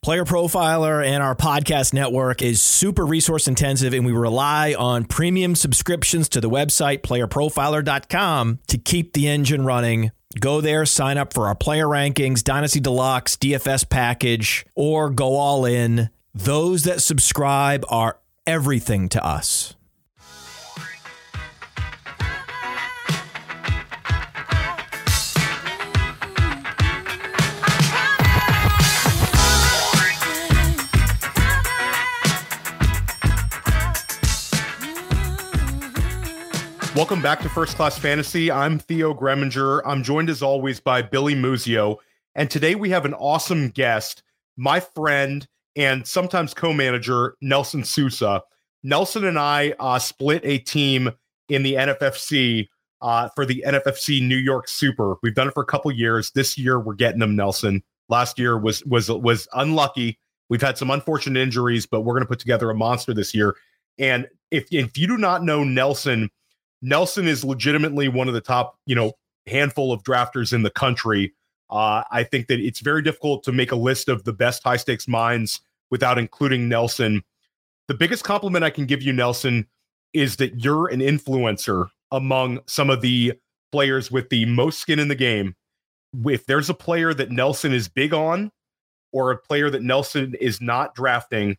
Player Profiler and our podcast network is super resource intensive, and we rely on premium subscriptions to the website playerprofiler.com to keep the engine running. Go there, sign up for our player rankings, Dynasty Deluxe, DFS package, or go all in. Those that subscribe are everything to us. Welcome back to First Class Fantasy. I'm Theo Gremminger. I'm joined as always by Billy Muzio. And today we have an awesome guest, my friend and sometimes co manager, Nelson Sousa. Nelson and I uh, split a team in the NFFC uh, for the NFFC New York Super. We've done it for a couple years. This year we're getting them, Nelson. Last year was was was unlucky. We've had some unfortunate injuries, but we're going to put together a monster this year. And if if you do not know Nelson, Nelson is legitimately one of the top, you know, handful of drafters in the country. Uh, I think that it's very difficult to make a list of the best high stakes minds without including Nelson. The biggest compliment I can give you, Nelson, is that you're an influencer among some of the players with the most skin in the game. If there's a player that Nelson is big on, or a player that Nelson is not drafting,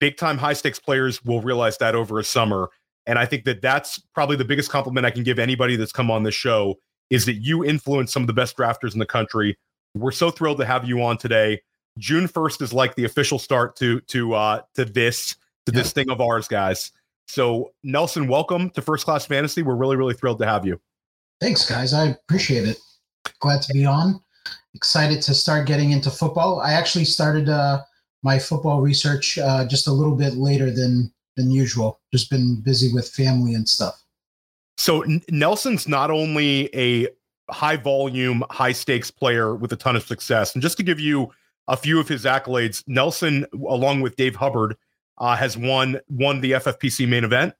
big time high stakes players will realize that over a summer. And I think that that's probably the biggest compliment I can give anybody that's come on this show is that you influence some of the best drafters in the country. We're so thrilled to have you on today. June 1st is like the official start to to uh to this to this thing of ours, guys. So Nelson, welcome to First Class Fantasy. We're really, really thrilled to have you. Thanks, guys. I appreciate it. Glad to be on. Excited to start getting into football. I actually started uh, my football research uh, just a little bit later than than usual. Just been busy with family and stuff. So N- Nelson's not only a high volume, high stakes player with a ton of success, and just to give you a few of his accolades, Nelson, along with Dave Hubbard, uh, has won won the FFPC main event.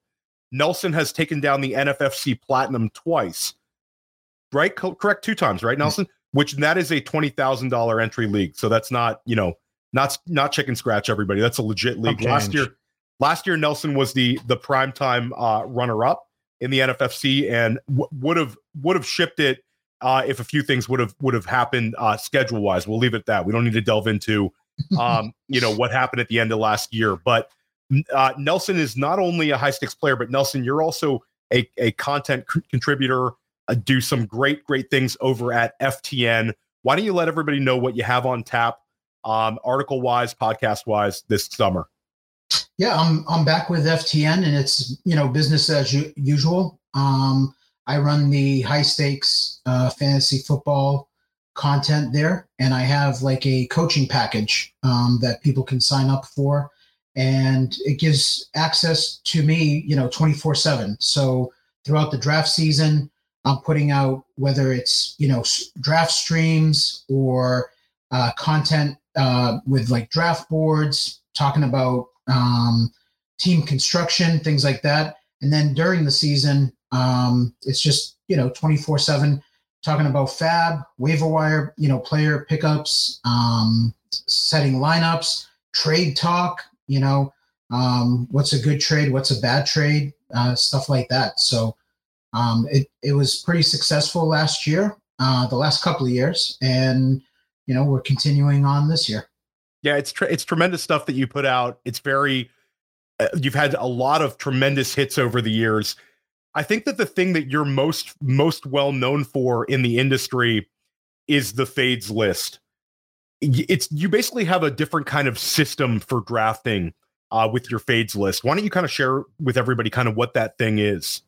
Nelson has taken down the NFFC Platinum twice, right? Co- correct, two times, right, Nelson? Mm-hmm. Which that is a twenty thousand dollar entry league, so that's not you know not not chicken scratch. Everybody, that's a legit league. Last year, Last year, Nelson was the the primetime uh, runner up in the NFFC and w- would have would have shipped it uh, if a few things would have would have happened uh, schedule wise. We'll leave it at that. We don't need to delve into um, you know what happened at the end of last year. But uh, Nelson is not only a high stakes player, but Nelson, you're also a a content c- contributor. Uh, do some great great things over at FTN. Why don't you let everybody know what you have on tap, um, article wise, podcast wise, this summer? Yeah, I'm I'm back with FTN, and it's you know business as u- usual. Um, I run the high stakes uh, fantasy football content there, and I have like a coaching package um, that people can sign up for, and it gives access to me, you know, 24 seven. So throughout the draft season, I'm putting out whether it's you know draft streams or uh, content uh, with like draft boards, talking about um, team construction, things like that. And then during the season, um, it's just you know 24 seven talking about FAAB waiver wire, you know, player pickups, um, setting lineups, trade talk. You know, um, what's a good trade, what's a bad trade, uh, stuff like that. So um, it it was pretty successful last year, uh, the last couple of years, and you know we're continuing on this year. Yeah, it's it's tremendous stuff that you put out. It's very uh, you've had a lot of tremendous hits over the years. I think that the thing that you're most most well known for in the industry is the fades list. It's you basically have a different kind of system for drafting uh, with your fades list. Why don't you kind of share with everybody kind of what that thing is?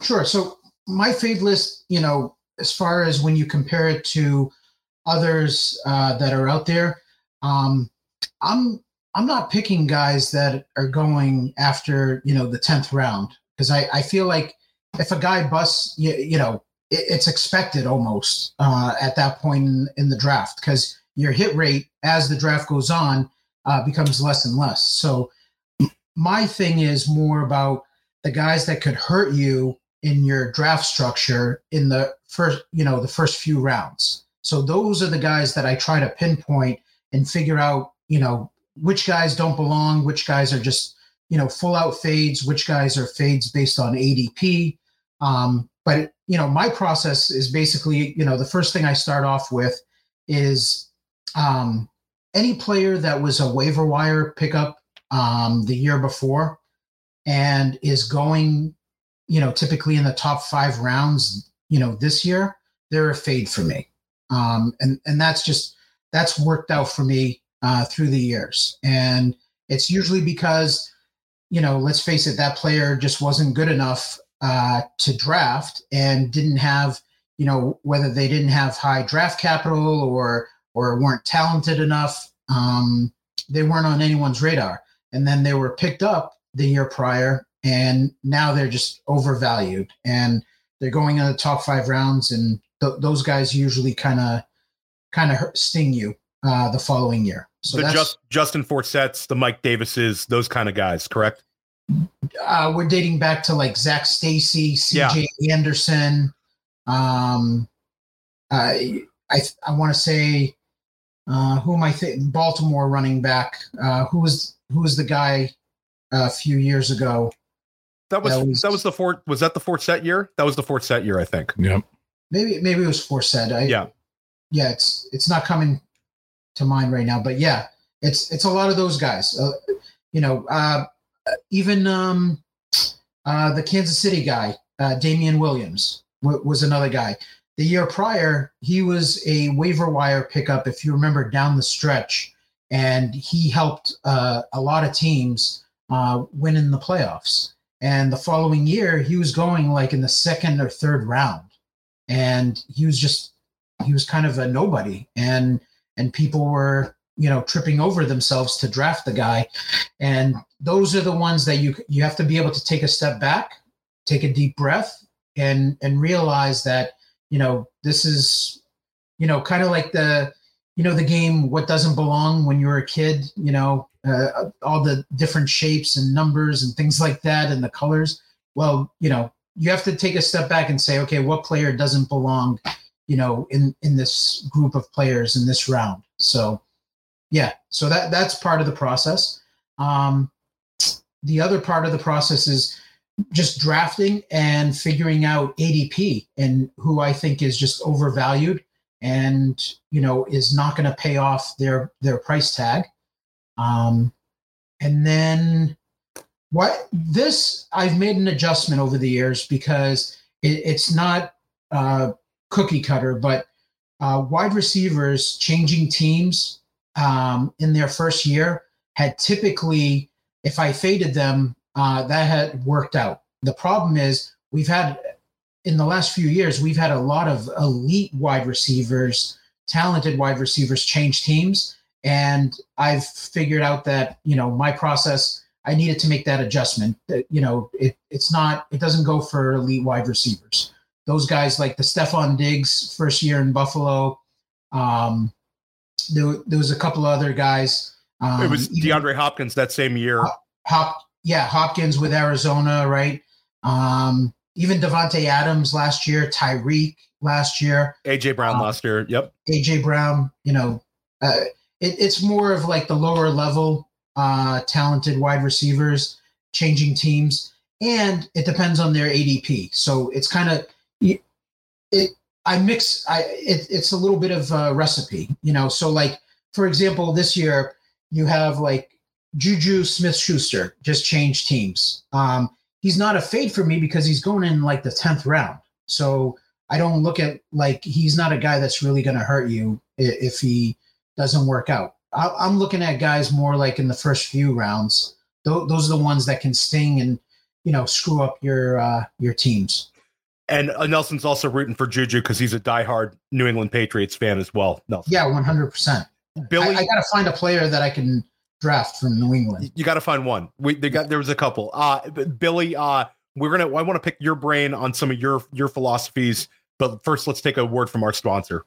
Sure. So my fade list, you know, as far as when you compare it to others uh, that are out there, Um, I'm I'm not picking guys that are going after you know the tenth round because I I feel like if a guy busts you, you know it, it's expected almost uh, at that point in, in the draft because your hit rate as the draft goes on uh, becomes less and less. So my thing is more about the guys that could hurt you in your draft structure in the first you know the first few rounds. So those are the guys that I try to pinpoint and figure out you know which guys don't belong, which guys are just you know full out fades, which guys are fades based on ADP. Um, but you know, my process is basically you know the first thing I start off with is um, any player that was a waiver wire pickup um, the year before and is going you know typically in the top five rounds you know this year they're a fade for me um, and and that's just that's worked out for me uh, through the years. And it's usually because, you know, let's face it, that player just wasn't good enough uh, to draft and didn't have, you know, whether they didn't have high draft capital or or weren't talented enough, um, they weren't on anyone's radar. And then they were picked up the year prior, and now they're just overvalued and they're going in the top five rounds, and th- those guys usually kind of kind of sting you uh, the following year. So the just, Justin Forsett's, the Mike Davises, those kind of guys, correct? Uh, we're dating back to like Zac Stacy, CJ yeah. Anderson. Um, I I, I want to say, uh, who am I think? Baltimore running back. Uh, who was who was the guy uh, a few years ago? That was that was, that was the four. Was that the Forsett year? That was the Forsett year, I think. Yep. Maybe maybe it was Forsett. I, yeah. Yeah, it's it's not coming to mind right now, but yeah, it's it's a lot of those guys. Uh, you know, uh, even um, uh, the Kansas City guy, uh, Damien Williams, w- was another guy. The year prior, he was a waiver wire pickup, if you remember, down the stretch, and he helped uh, a lot of teams uh, win in the playoffs. And the following year, he was going like in the second or third round, and he was just he was kind of a nobody. And and people were you know tripping over themselves to draft the guy and those are the ones that you you have to be able to take a step back take a deep breath and and realize that you know this is you know kind of like the you know the game what doesn't belong when you're a kid you know uh, all the different shapes and numbers and things like that and the colors well you know you have to take a step back and say okay what player doesn't belong you know, in in this group of players in this round. So, yeah, so that that's part of the process. Um, the other part of the process is just drafting and figuring out ADP and who I think is just overvalued and you know is not going to pay off their their price tag. Um, and then what this I've made an adjustment over the years because it, it's not uh, cookie cutter, but uh, wide receivers changing teams um, in their first year had typically, if I faded them, uh, that had worked out. The problem is we've had in the last few years we've had a lot of elite wide receivers, talented wide receivers change teams, and I've figured out that you know my process. I needed to make that adjustment. You know, it, it's not. It doesn't go for elite wide receivers those guys like the Stefon Diggs first year in Buffalo. Um, there, there was a couple other guys. Um, it was DeAndre Hopkins that same year. Hop, yeah, Hopkins with Arizona, right? Um, even Davante Adams last year, Tyreek last year, AJ Brown um, last year. Yep, AJ Brown. You know, uh, it, it's more of like the lower level, uh, talented wide receivers changing teams, and it depends on their ADP. So it's kind of it I mix I it, it's a little bit of a recipe, you know. So like for example, this year you have like Juju Smith Schuster just changed teams. Um, he's not a fade for me because he's going in like the tenth round. So I don't look at like he's not a guy that's really going to hurt you if he doesn't work out. I'm looking at guys more like in the first few rounds. Those are the ones that can sting and you know screw up your uh, your teams. And uh, Nelson's also rooting for Juju because he's a diehard New England Patriots fan as well. Nelson. Yeah, one hundred percent. Billy, I, I got to find a player that I can draft from New England. You got to find one. We they got there was a couple. Uh, Billy, uh, we're gonna. I want to pick your brain on some of your your philosophies, but first let's take a word from our sponsor.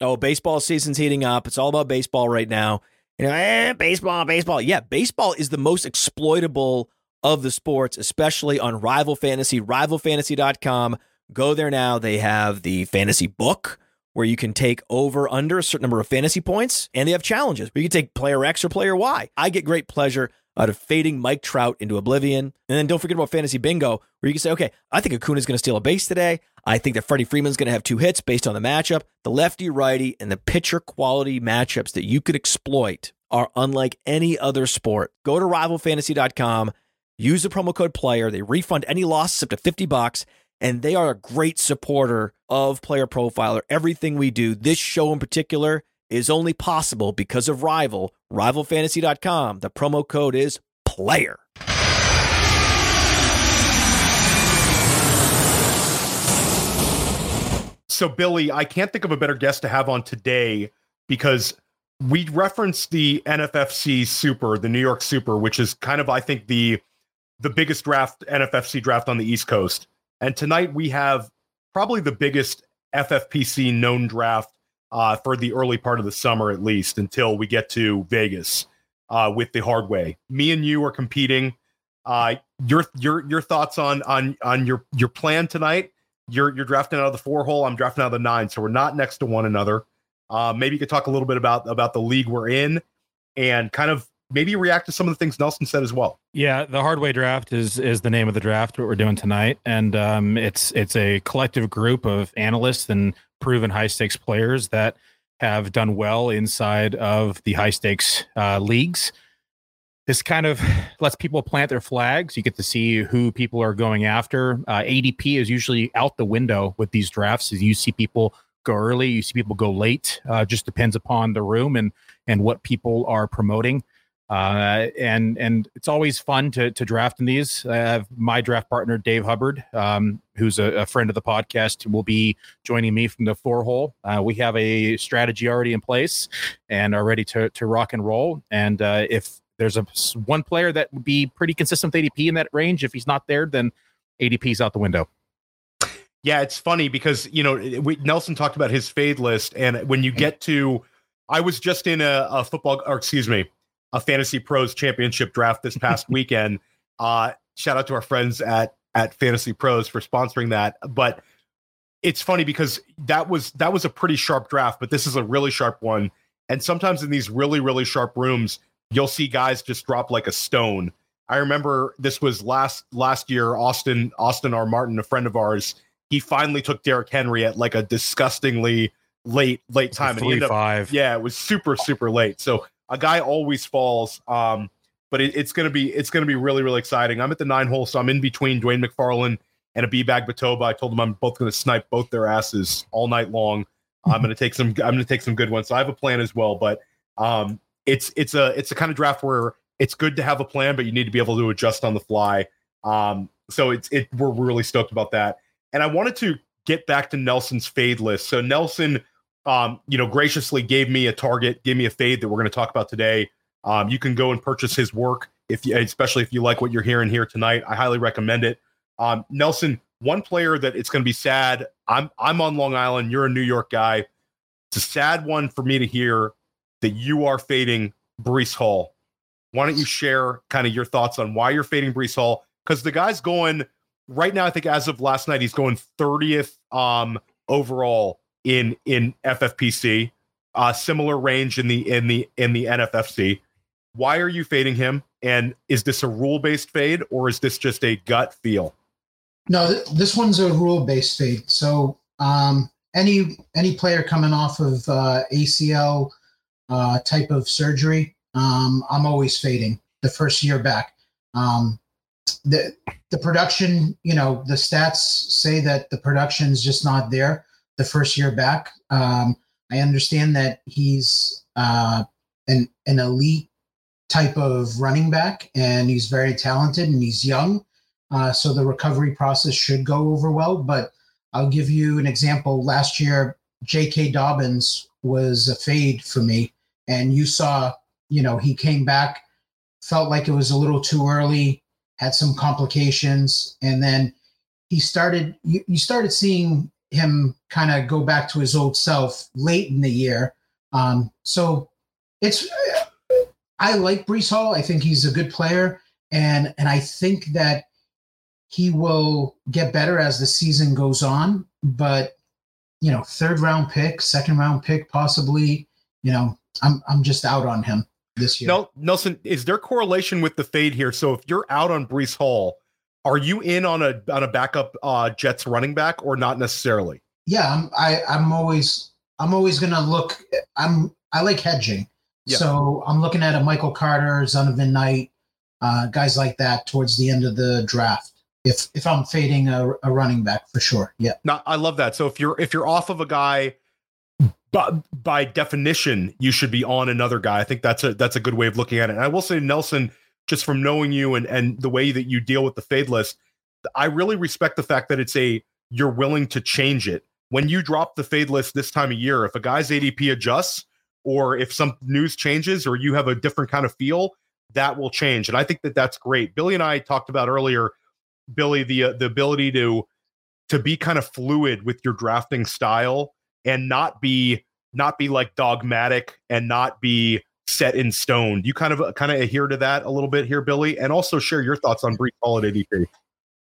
Oh, baseball season's heating up. It's all about baseball right now. You know, eh, baseball, baseball. Yeah, baseball is the most exploitable of the sports, especially on Rival Fantasy, rivalfantasy.com. Go there now. They have the fantasy book where you can take over under a certain number of fantasy points, and they have challenges where you can take player X or player Y. I get great pleasure out of fading Mike Trout into oblivion. And then don't forget about fantasy bingo, where you can say, okay, I think Acuna's going to steal a base today. I think that Freddie Freeman's going to have two hits based on the matchup. The lefty righty and the pitcher quality matchups that you could exploit are unlike any other sport. Go to rivalfantasy.com, use the promo code player. They refund any losses up to 50 bucks, and they are a great supporter of Player Profiler. Everything we do, this show in particular, is only possible because of Rival, rivalfantasy.com. The promo code is player. So, Billy, I can't think of a better guest to have on today because we referenced the NFFC Super, the New York Super, which is kind of, I think, the the biggest draft NFFC draft on the East Coast. And tonight we have probably the biggest FFPC known draft uh, for the early part of the summer, at least until we get to Vegas uh, with the hard way. Me and you are competing. Uh, your your your thoughts on on on your your plan tonight? You're you're drafting out of the four hole. I'm drafting out of the nine, so we're not next to one another. Uh, maybe you could talk a little bit about about the league we're in, and kind of maybe react to some of the things Nelson said as well. Yeah, the hardway draft is is the name of the draft. What we're doing tonight, and um, it's it's a collective group of analysts and proven high stakes players that have done well inside of the high stakes uh, leagues this kind of lets people plant their flags. You get to see who people are going after. Uh, ADP is usually out the window with these drafts. As you see people go early, you see people go late. Uh, just depends upon the room and and what people are promoting. Uh, and and it's always fun to to draft in these. I have my draft partner Dave Hubbard, um, who's a, a, friend of the podcast, will be joining me from the four hole. Uh, we have a strategy already in place and are ready to to rock and roll. And uh, if there's a one player that would be pretty consistent with ADP in that range. If he's not there, then ADP's out the window. Yeah, it's funny because you know we, Nelson talked about his fade list, and when you get to, I was just in a, a football, or excuse me, a fantasy pros championship draft this past weekend. Uh, shout out to our friends at at Fantasy Pros for sponsoring that. But it's funny because that was that was a pretty sharp draft, but this is a really sharp one. And sometimes in these really really sharp rooms, you'll see guys just drop like a stone. I remember this was last last year. Austin Austin R. Martin, a friend of ours, he finally took Derrick Henry at like a disgustingly late late time. And up, five. Yeah, it was super super late. So a guy always falls. Um, but it, it's gonna be it's gonna be really really exciting. I'm at the nine hole, so I'm in between Dwain McFarland and a B bag Batoba. I told them I'm both gonna snipe both their asses all night long. I'm gonna take some I'm gonna take some good ones. So I have a plan as well, but um, it's it's a it's a kind of draft where it's good to have a plan, but you need to be able to adjust on the fly. Um, so it's it we're really stoked about that. And I wanted to get back to Nelson's fade list. So Nelson, um, you know, graciously gave me a target, gave me a fade that we're going to talk about today. Um, you can go and purchase his work if you, especially if you like what you're hearing here tonight. I highly recommend it. Um, Nelson, one player that it's going to be sad. I'm I'm on Long Island. You're a New York guy. It's a sad one for me to hear that you are fading Breece Hall. Why don't you share kind of your thoughts on why you're fading Breece Hall? Because the guy's going right now. I think as of last night, he's going 30th um, overall in in FFPC. Uh, similar range in the in the in the NFFC. Why are you fading him? And is this a rule based fade or is this just a gut feel? No, th- this one's a rule based fade. So um, any any player coming off of uh, ACL uh, type of surgery, um, I'm always fading the first year back. Um, the the production, you know, the stats say that the production is just not there the first year back. Um, I understand that he's uh, an an elite type of running back, and he's very talented and he's young, uh, so the recovery process should go over well. But I'll give you an example. Last year, J.K. Dobbins was a fade for me, and you saw, you know, he came back, felt like it was a little too early, had some complications, and then he started. You, you started seeing him kind of go back to his old self late in the year. Um, so it's I like Breece Hall. I think he's a good player, and and I think that he will get better as the season goes on. But you know, third round pick, second round pick, possibly. You know, I'm I'm just out on him this year. No, Nelson, is there correlation with the fade here? So if you're out on Breece Hall, are you in on a on a backup uh, Jets running back or not necessarily? Yeah, I'm I, I'm always I'm always gonna look. I'm I like hedging. Yeah. So I'm looking at a Michael Carter, Zonovan Knight, uh, guys like that towards the end of the draft. If if I'm fading a, a running back for sure, yeah. No, I love that. So if you're if you're off of a guy, by, by definition, you should be on another guy. I think that's a that's a good way of looking at it. And I will say, Nelson, just from knowing you and and the way that you deal with the fade list, I really respect the fact that it's a you're willing to change it. When you drop the fade list this time of year, if a guy's ADP adjusts, or if some news changes or you have a different kind of feel, that will change. And I think that that's great. Billy and I talked about earlier, Billy, the uh, the ability to to be kind of fluid with your drafting style and not be not be like dogmatic and not be set in stone. You kind of kind of adhere to that a little bit here, Billy, and also share your thoughts on Breece Hall at ADP.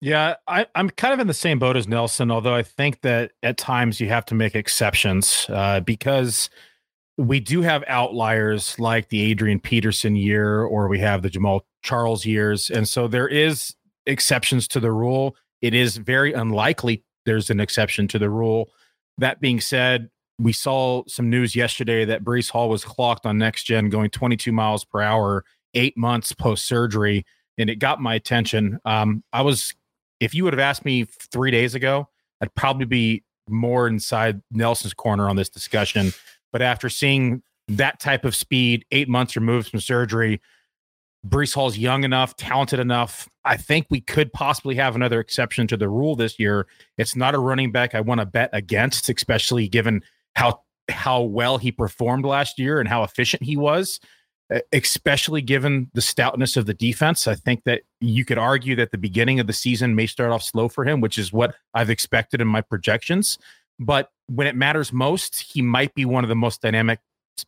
Yeah, I, am kind of in the same boat as Nelson, although I think that at times you have to make exceptions uh, because we do have outliers like the Adrian Peterson year or we have the Jamaal Charles years. And so there is exceptions to the rule. It is very unlikely there's an exception to the rule. That being said, we saw some news yesterday that Breece Hall was clocked on next gen going 22 miles per hour, eight months post surgery, and it got my attention. Um, I was, if you would have asked me three days ago, I'd probably be more inside Nelson's corner on this discussion but after seeing that type of speed, eight months removed from surgery, Breece Hall's young enough, talented enough. I think we could possibly have another exception to the rule this year. It's not a running back I want to bet against, especially given how how well he performed last year and how efficient he was, especially given the stoutness of the defense. I think that you could argue that the beginning of the season may start off slow for him, which is what I've expected in my projections. But when it matters most, he might be one of the most dynamic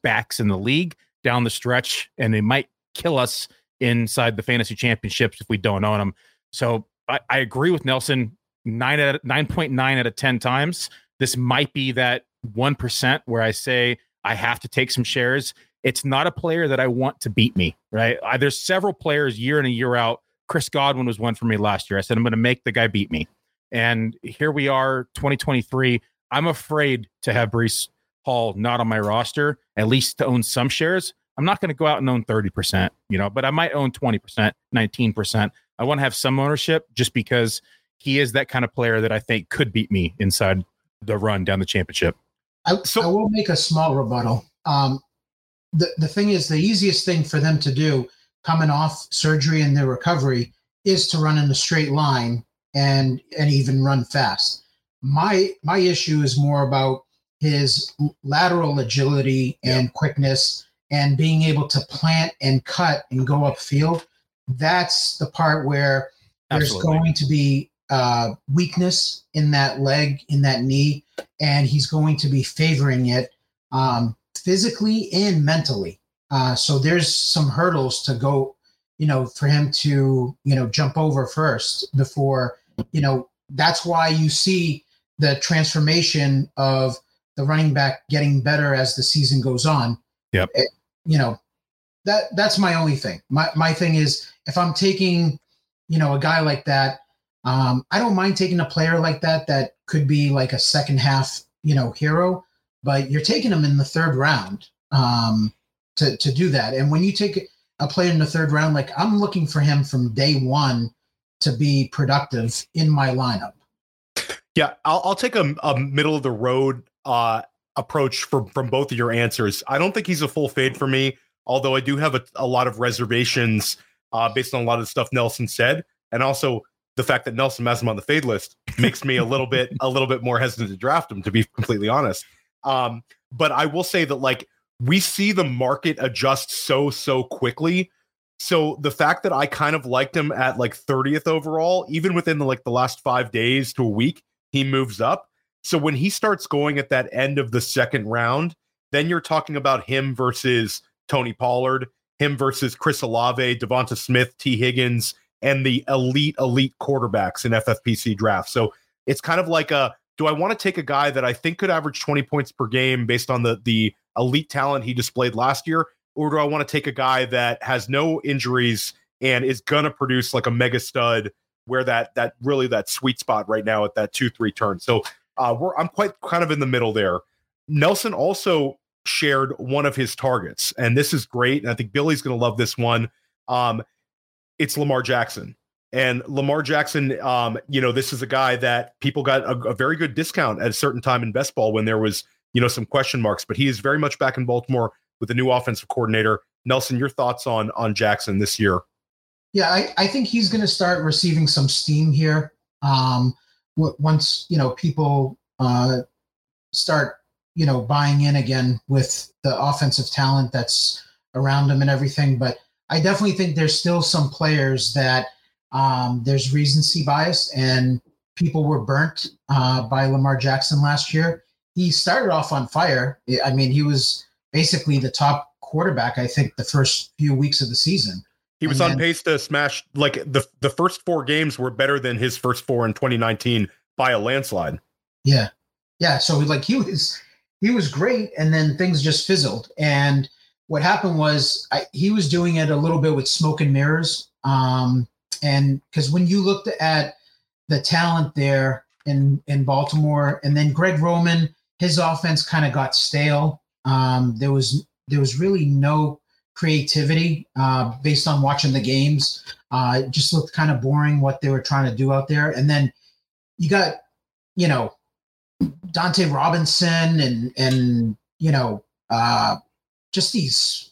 backs in the league down the stretch, and it might kill us inside the fantasy championships if we don't own him. So I, I agree with Nelson. Nine at nine point nine out of ten times, this might be that one percent where I say I have to take some shares. It's not a player that I want to beat me, right? I, there's several players year in and year out. Chris Godwin was one for me last year. I said I'm going to make the guy beat me, and here we are, 2023. I'm afraid to have Breece Hall not on my roster, at least to own some shares. I'm not going to go out and own 30%, you know, but I might own 20%, 19%. I want to have some ownership just because he is that kind of player that I think could beat me inside the run down the championship. I, so, I will make a small rebuttal. Um, the, the thing is, the easiest thing for them to do coming off surgery and their recovery is to run in a straight line and and even run fast my my issue is more about his lateral agility and yeah. quickness and being able to plant and cut and go upfield. That's the part where Absolutely. there's going to be uh, weakness in that leg, in that knee, and he's going to be favoring it um, physically and mentally. Uh, so there's some hurdles to go, you know, for him to, you know, jump over first before, you know, that's why you see the transformation of the running back getting better as the season goes on. Yep. It, eh, you know, that that's my only thing. My my thing is if I'm taking, you know, a guy like that, um, I don't mind taking a player like that that could be like a second half, you know, hero, but you're taking him in the third round um, to to do that. And when you take a player in the third round, like I'm looking for him from day one to be productive in my lineup. Yeah, I'll, I'll take a, a middle of the road uh, approach from from both of your answers. I don't think he's a full fade for me, although I do have a, a lot of reservations uh, based on a lot of the stuff Nelson said, and also the fact that Nelson him on the fade list makes me a little bit a little bit more hesitant to draft him. To be completely honest, Um, but I will say that like we see the market adjust so so quickly. So the fact that I kind of liked him at like 30th overall, even within the, like the last five days to a week, he moves up. So when he starts going at that end of the second round, then you're talking about him versus Tony Pollard, him versus Chris Olave, Devonta Smith, Tee Higgins, and the elite, elite quarterbacks in FFPC draft. So it's kind of like a do I want to take a guy that I think could average 20 points per game based on the the elite talent he displayed last year, or do I want to take a guy that has no injuries and is gonna produce like a mega stud where that that really that sweet spot right now at that two three turn. So uh, we're I'm quite kind of in the middle there. Nelson also shared one of his targets, and this is great. And I think Billy's to love this one. Um, it's Lamar Jackson. And Lamar Jackson, um, you know, this is a guy that people got a, a, very good discount at a certain time in best ball when there was, you know, some question marks. But he is very much back in Baltimore with the new offensive coordinator. Nelson, your thoughts on on Jackson this year? Yeah, I, I think he's going to start receiving some steam here. Um, once you know people uh, start you know buying in again with the offensive talent that's around him and everything. But I definitely think there's still some players that um, there's recency bias, and people were burnt uh, by Lamar Jackson last year. He started off on fire. I mean, he was basically the top quarterback, I think, the first few weeks of the season. He was and on then, pace to smash like the the first four games were better than his first four in 2019 by a landslide. Yeah, yeah. So like he was he was great, and then things just fizzled. And what happened was I, he was doing it a little bit with smoke and mirrors. Um, and because when you looked at the talent there in in Baltimore, and then Greg Roman, his offense kind of got stale. Um, there was there was really no creativity uh, based on watching the games. Uh, it just looked kind of boring what they were trying to do out there. And then you got, you know, Dante Robinson and and you know uh, just these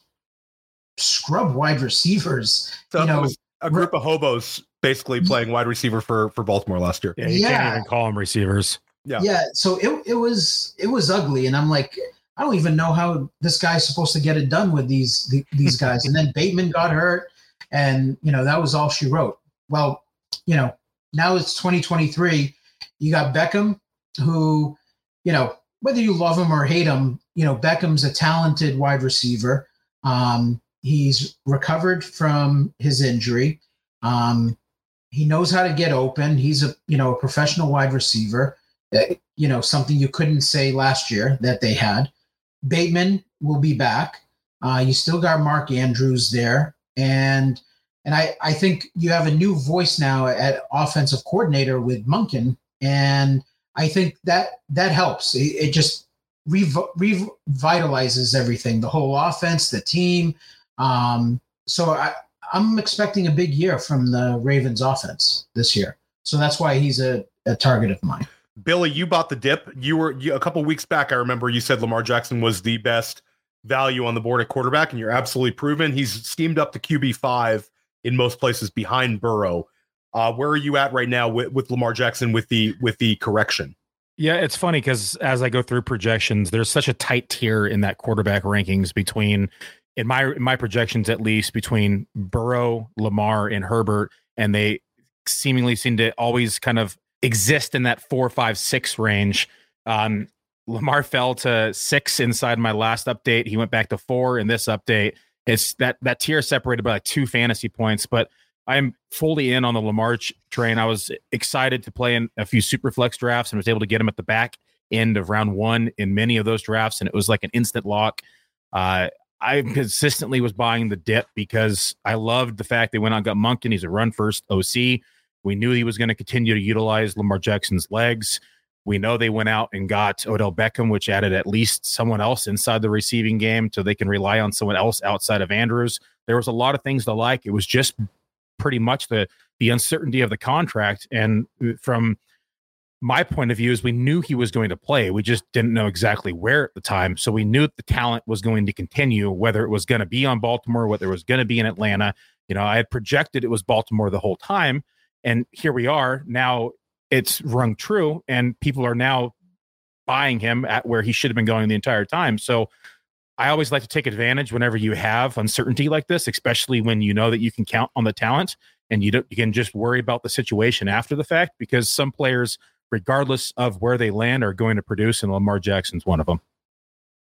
scrub wide receivers. So you know, a group of hobos basically playing wide receiver for for Baltimore last year. Yeah, you yeah. can't even call them receivers. Yeah. Yeah. So it, it was it was ugly. And I'm like, I don't even know how this guy's supposed to get it done with these the, these guys. and then Bateman got hurt, and you know, that was all she wrote. Well, you know, now it's 2023. You got Beckham, who, you know, whether you love him or hate him, you know, Beckham's a talented wide receiver. Um, He's recovered from his injury. Um, he knows how to get open. He's a you know a professional wide receiver. Uh, you know something you couldn't say last year that they had. Bateman will be back. Uh, you still got Mark Andrews there, and and I I think you have a new voice now at offensive coordinator with Monken, and I think that that helps. It, it just rev- revitalizes everything, the whole offense, the team. Um, so I, I'm expecting a big year from the Ravens offense this year. So that's why he's a, a target of mine. Billy, you bought the dip. You were you, a couple weeks back. I remember you said Lamar Jackson was the best value on the board at quarterback, and you're absolutely proven. He's steamed up to QB five in most places behind Burrow. Uh, where are you at right now with, with Lamar Jackson with the with the correction? Yeah, it's funny because as I go through projections, there's such a tight tier in that quarterback rankings between in my in my projections at least between Burrow, Lamar, and Herbert, and they seemingly seem to always kind of exist in that four, five, six range. Um, Lamar fell to six inside my last update. He went back to four in this update. It's that that tier separated by like two fantasy points, but I'm fully in on the Lamar train. I was excited to play in a few super flex drafts and was able to get him at the back end of round one in many of those drafts, and it was like an instant lock. Uh, I consistently was buying the dip because I loved the fact they went on got Monken. He's a run first OC. We knew he was going to continue to utilize Lamar Jackson's legs. We know they went out and got Odell Beckham, which added at least someone else inside the receiving game so they can rely on someone else outside of Andrews. There was a lot of things to like. It was just pretty much the the uncertainty of the contract and uh, from my point of view is we knew he was going to play. We just didn't know exactly where at the time. So we knew the talent was going to continue, whether it was going to be on Baltimore, whether it was going to be in Atlanta. You know, I had projected it was Baltimore the whole time. And here we are. Now it's rung true, and people are now buying him at where he should have been going the entire time. So I always like to take advantage whenever you have uncertainty like this, especially when you know that you can count on the talent and you don't you can just worry about the situation after the fact because some players, regardless of where they land, are going to produce, and Lamar Jackson's one of them.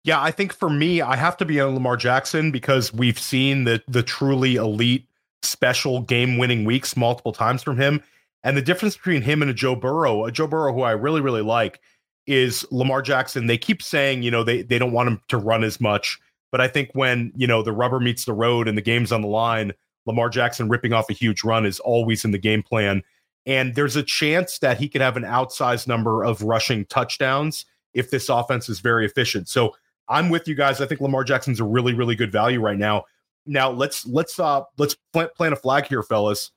Yeah, I think for me, I have to be on Lamar Jackson because we've seen the the truly elite special game winning weeks multiple times from him. And the difference between him and a Joe Burrow, a Joe Burrow who I really, really like, is Lamar Jackson. They keep saying, you know, they they don't want him to run as much. But I think when, you know, the rubber meets the road and the game's on the line, Lamar Jackson ripping off a huge run is always in the game plan. And there's a chance that he could have an outsized number of rushing touchdowns if this offense is very efficient. So I'm with you guys. I think Lamar Jackson's a really, really good value right now. Now let's let's uh let's plant, plant a flag here, fellas.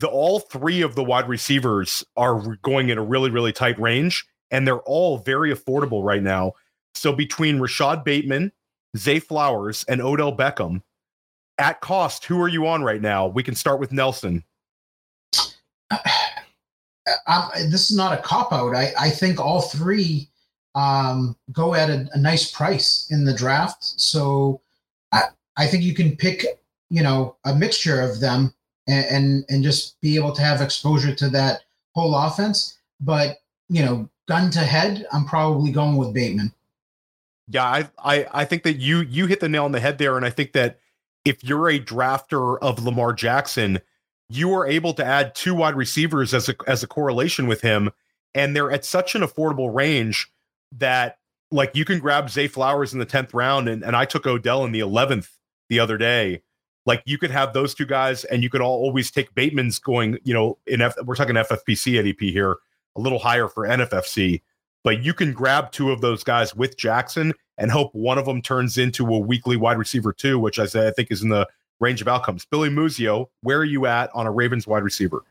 The all three of the wide receivers are going in a really, really tight range and they're all very affordable right now. So between Rashod Bateman, Zay Flowers, and Odell Beckham, at cost, who are you on right now? We can start with Nelson. Um, this is not a cop out. I, I think all three um, go at a, a, nice price in the draft. So I, I think you can pick, you know, a mixture of them and, and, and just be able to have exposure to that whole offense. But you know, gun to head, I'm probably going with Bateman. Yeah, I, I I think that you you hit the nail on the head there, and I think that if you're a drafter of Lamar Jackson, you are able to add two wide receivers as a as a correlation with him, and they're at such an affordable range that like you can grab Zay Flowers in the tenth round, and and I took Odell in the eleventh the other day. Like you could have those two guys, and you could all always take Bateman's going. You know, in F, we're talking FFPC ADP here a little higher for NFFC, but you can grab two of those guys with Jackson and hope one of them turns into a weekly wide receiver too, which I say I think is in the range of outcomes. Billy Muzio, where are you at on a Ravens wide receiver?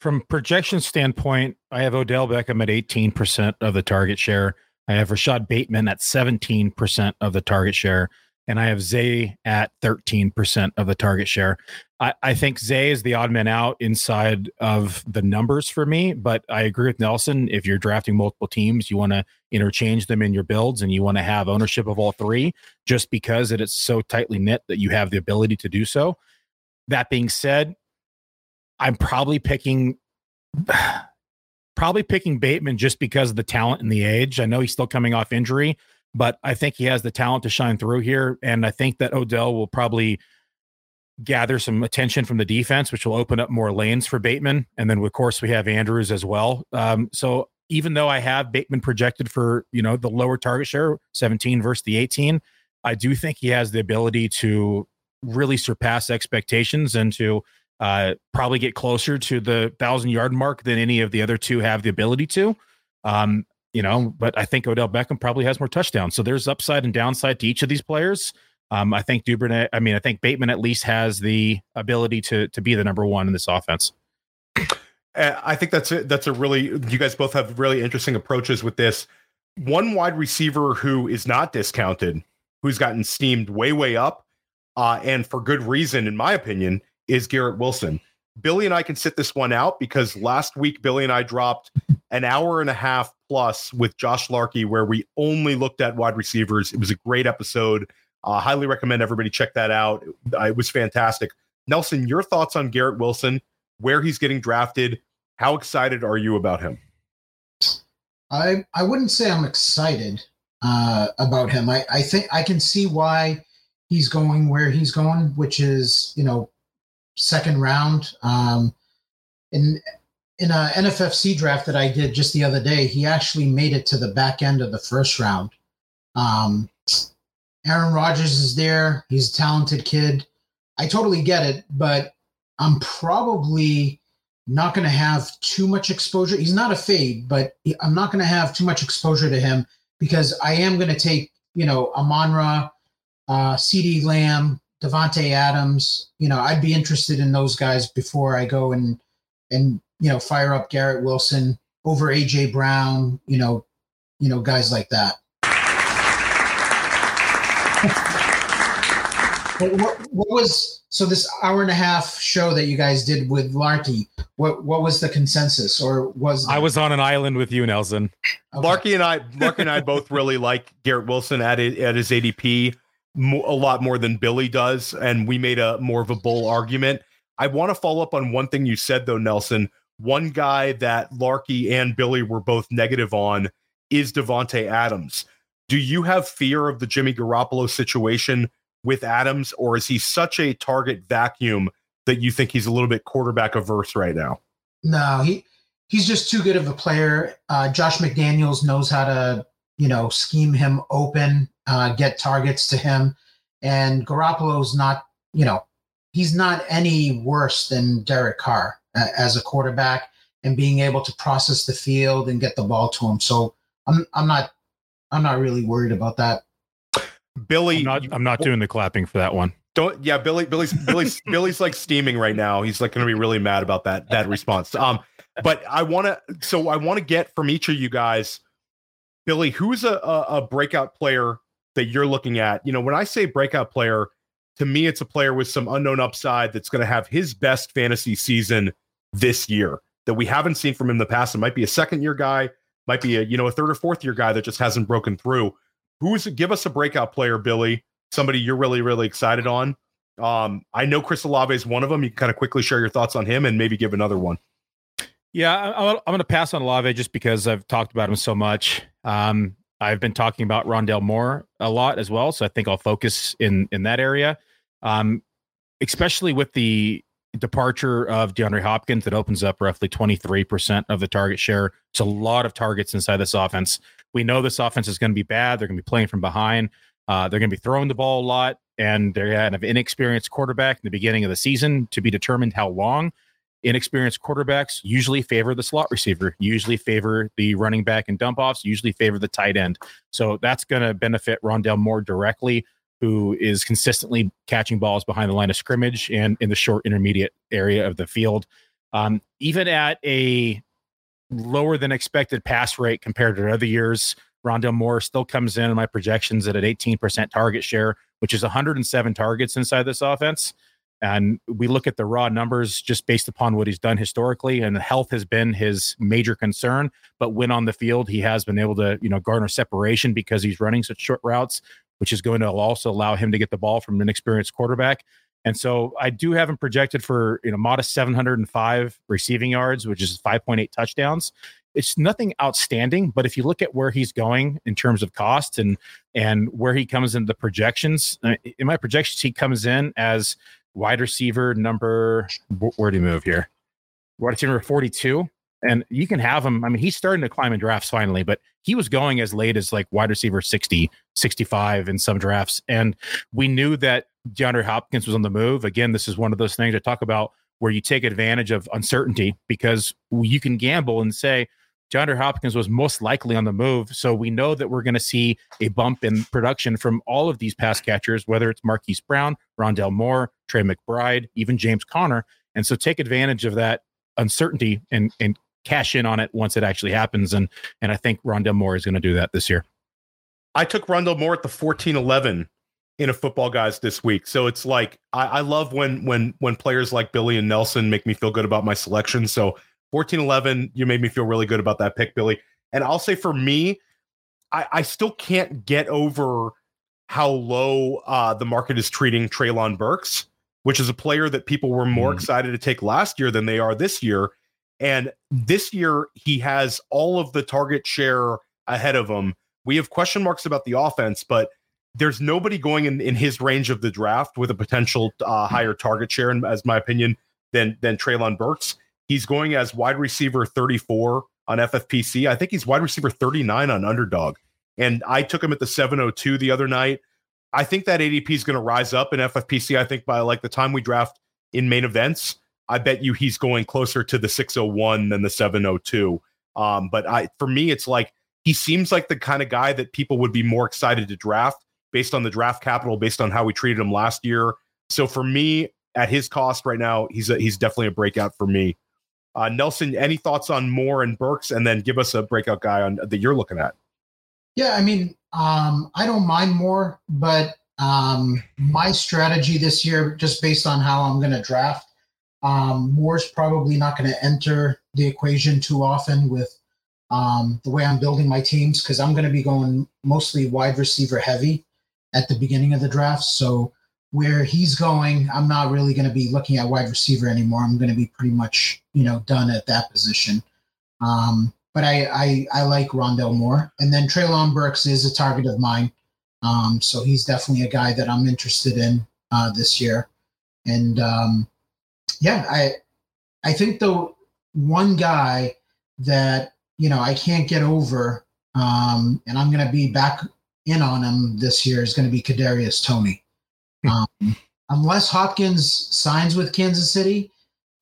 From projection standpoint, I have Odell Beckham at 18% of the target share. I have Rashod Bateman at 17% of the target share and I have Zay at 13% of the target share. I, I, think Zay is the odd man out inside of the numbers for me, but I agree with Nelson. If you're drafting multiple teams, you want to interchange them in your builds and you want to have ownership of all three just because it is so tightly knit that you have the ability to do so. That being said, I'm probably picking probably picking Bateman just because of the talent and the age. I know he's still coming off injury, but I think he has the talent to shine through here. And I think that Odell will probably gather some attention from the defense, which will open up more lanes for Bateman. And then, of course, we have Andrews as well. Um, so even though I have Bateman projected for, you know, the lower target share, 17 versus the 18, I do think he has the ability to really surpass expectations and to uh, probably get closer to the thousand yard mark than any of the other two have the ability to. Um, you know, but I think Odell Beckham probably has more touchdowns. So there's upside and downside to each of these players. Um, I think Duvernay, I mean, I think Bateman at least has the ability to to be the number one in this offense. I think that's a, that's a really you guys both have really interesting approaches with this. One wide receiver who is not discounted, who's gotten steamed way way up, uh, and for good reason, in my opinion, is Garrett Wilson. Billy and I can sit this one out because last week Billy and I dropped an hour and a half plus with Josh Larky where we only looked at wide receivers. It was a great episode. Uh, highly recommend everybody check that out. It was fantastic. Nelson, your thoughts on Garrett Wilson, where he's getting drafted? How excited are you about him? I I wouldn't say I'm excited uh, about him. I, I think I can see why he's going where he's going, which is you know second round. Um, in in a NFFC draft that I did just the other day, he actually made it to the back end of the first round. Um, Aaron Rodgers is there. He's a talented kid. I totally get it, but I'm probably not going to have too much exposure. He's not a fade, but I'm not going to have too much exposure to him because I am going to take, you know, Amon-Ra, uh, CeeDee Lamb, Davante Adams. You know, I'd be interested in those guys before I go and and you know fire up Garrett Wilson over AJ Brown. You know, you know guys like that. what, what was so this hour and a half show that you guys did with Larky, what what was the consensus, or was I was on an island with you, Nelson. Okay. Larky and I, Larky and I both really like Garrett Wilson at at his ADP a lot more than Billy does, and we made a more of a bull argument. I want to follow up on one thing you said though, Nelson. One guy that Larky and Billy were both negative on is Davante Adams. Do you have fear of the Jimmy Garoppolo situation with Adams, or is he such a target vacuum that you think he's a little bit quarterback averse right now? No, he he's just too good of a player. Uh, Josh McDaniels knows how to you know scheme him open, uh, get targets to him, and Garoppolo's not you know he's not any worse than Derek Carr as a quarterback and being able to process the field and get the ball to him. So I'm I'm not I'm not really worried about that. Billy, I'm not, I'm not doing the clapping for that one. Don't yeah, Billy Billy's Billy's Billy's like steaming right now. He's like going to be really mad about that that response. Um but I want to so I want to get from each of you guys Billy, who's a, a, a breakout player that you're looking at? You know, when I say breakout player, to me it's a player with some unknown upside that's going to have his best fantasy season this year that we haven't seen from him in the past. It might be a second year guy, might be a you know a third or fourth year guy that just hasn't broken through. Who's give us a breakout player, Billy? Somebody you're really really excited on. Um, I know Chris Olave is one of them. You can kind of quickly share your thoughts on him and maybe give another one. Yeah, I, am going to pass on Olave just because I've talked about him so much. Um, I've been talking about Rondale Moore a lot as well, so I think I'll focus in in that area. Um, especially with the departure of DeAndre Hopkins that opens up roughly 23% of the target share. It's a lot of targets inside this offense. We know this offense is going to be bad. They're going to be playing from behind. Uh, they're going to be throwing the ball a lot, and they're of inexperienced quarterback in the beginning of the season to be determined how long. Inexperienced quarterbacks usually favor the slot receiver, usually favor the running back and dump offs, usually favor the tight end. So that's going to benefit Rondale Moore directly who is consistently catching balls behind the line of scrimmage and in the short intermediate area of the field. Um, even at a lower than expected pass rate compared to other years, Rondale Moore still comes in, in my projections at an 18% target share, which is 107 targets inside this offense. And we look at the raw numbers just based upon what he's done historically, and health has been his major concern. But when on the field, he has been able to, you know, garner separation because he's running such short routes which is going to also allow him to get the ball from an experienced quarterback. And so I do have him projected for you know modest 705 receiving yards, which is 5.8 touchdowns. It's nothing outstanding, but if you look at where he's going in terms of cost and and where he comes in the projections, uh, in my projections he comes in as wide receiver number. Where do you move here? Wide receiver 42 and you can have him. I mean, he's starting to climb in drafts finally, but he was going as late as like wide receiver 60, 65 in some drafts. And we knew that DeAndre Hopkins was on the move. Again, this is one of those things I talk about where you take advantage of uncertainty because you can gamble and say, DeAndre Hopkins was most likely on the move. So we know that we're going to see a bump in production from all of these pass catchers, whether it's Marquise Brown, Rondale Moore, Trey McBride, even James Conner. And so take advantage of that uncertainty and, and cash in on it once it actually happens. And and I think Rondale Moore is going to do that this year. I took Rondale Moore at the fourteen eleven in a football guys this week. So it's like I, I, love when when when players like Billy and Nelson make me feel good about my selection. So fourteen eleven, you made me feel really good about that pick, Billy. And I'll say for me, I, I still can't get over how low uh, the market is treating Treylon Burks, which is a player that people were more mm. excited to take last year than they are this year. And this year, he has all of the target share ahead of him. We have question marks about the offense, but there's nobody going in, in his range of the draft with a potential uh, higher target share, in, as my opinion, than than Treylon Burks. He's going as wide receiver 34 on FFPC. I think he's wide receiver 39 on Underdog. And I took him at the 702 the other night. I think that ADP is going to rise up in FFPC. I think by like the time we draft in main events, I bet you he's going closer to the 601 than the 702. Um, but I, for me, it's like he seems like the kind of guy that people would be more excited to draft based on the draft capital, based on how we treated him last year. So for me, at his cost right now, he's a, he's definitely a breakout for me. Uh, Nelson, any thoughts on Moore and Burks, and then give us a breakout guy on that you're looking at? Yeah, I mean, um, I don't mind Moore, but Um, my strategy this year, just based on how I'm going to draft, um, Moore's probably not going to enter the equation too often with um, the way I'm building my teams because I'm going to be going mostly wide receiver heavy at the beginning of the draft. So where he's going, I'm not really going to be looking at wide receiver anymore. I'm going to be pretty much, you know, done at that position. Um, but I, I, I like Rondale Moore, and then Treylon Burks is a target of mine. Um, so he's definitely a guy that I'm interested in uh, this year. And um, yeah, I I think the one guy that you know I can't get over, um, and I'm going to be back in on him this year is going to be Kadarius Toney. Hmm. Um, unless Hopkins signs with Kansas City,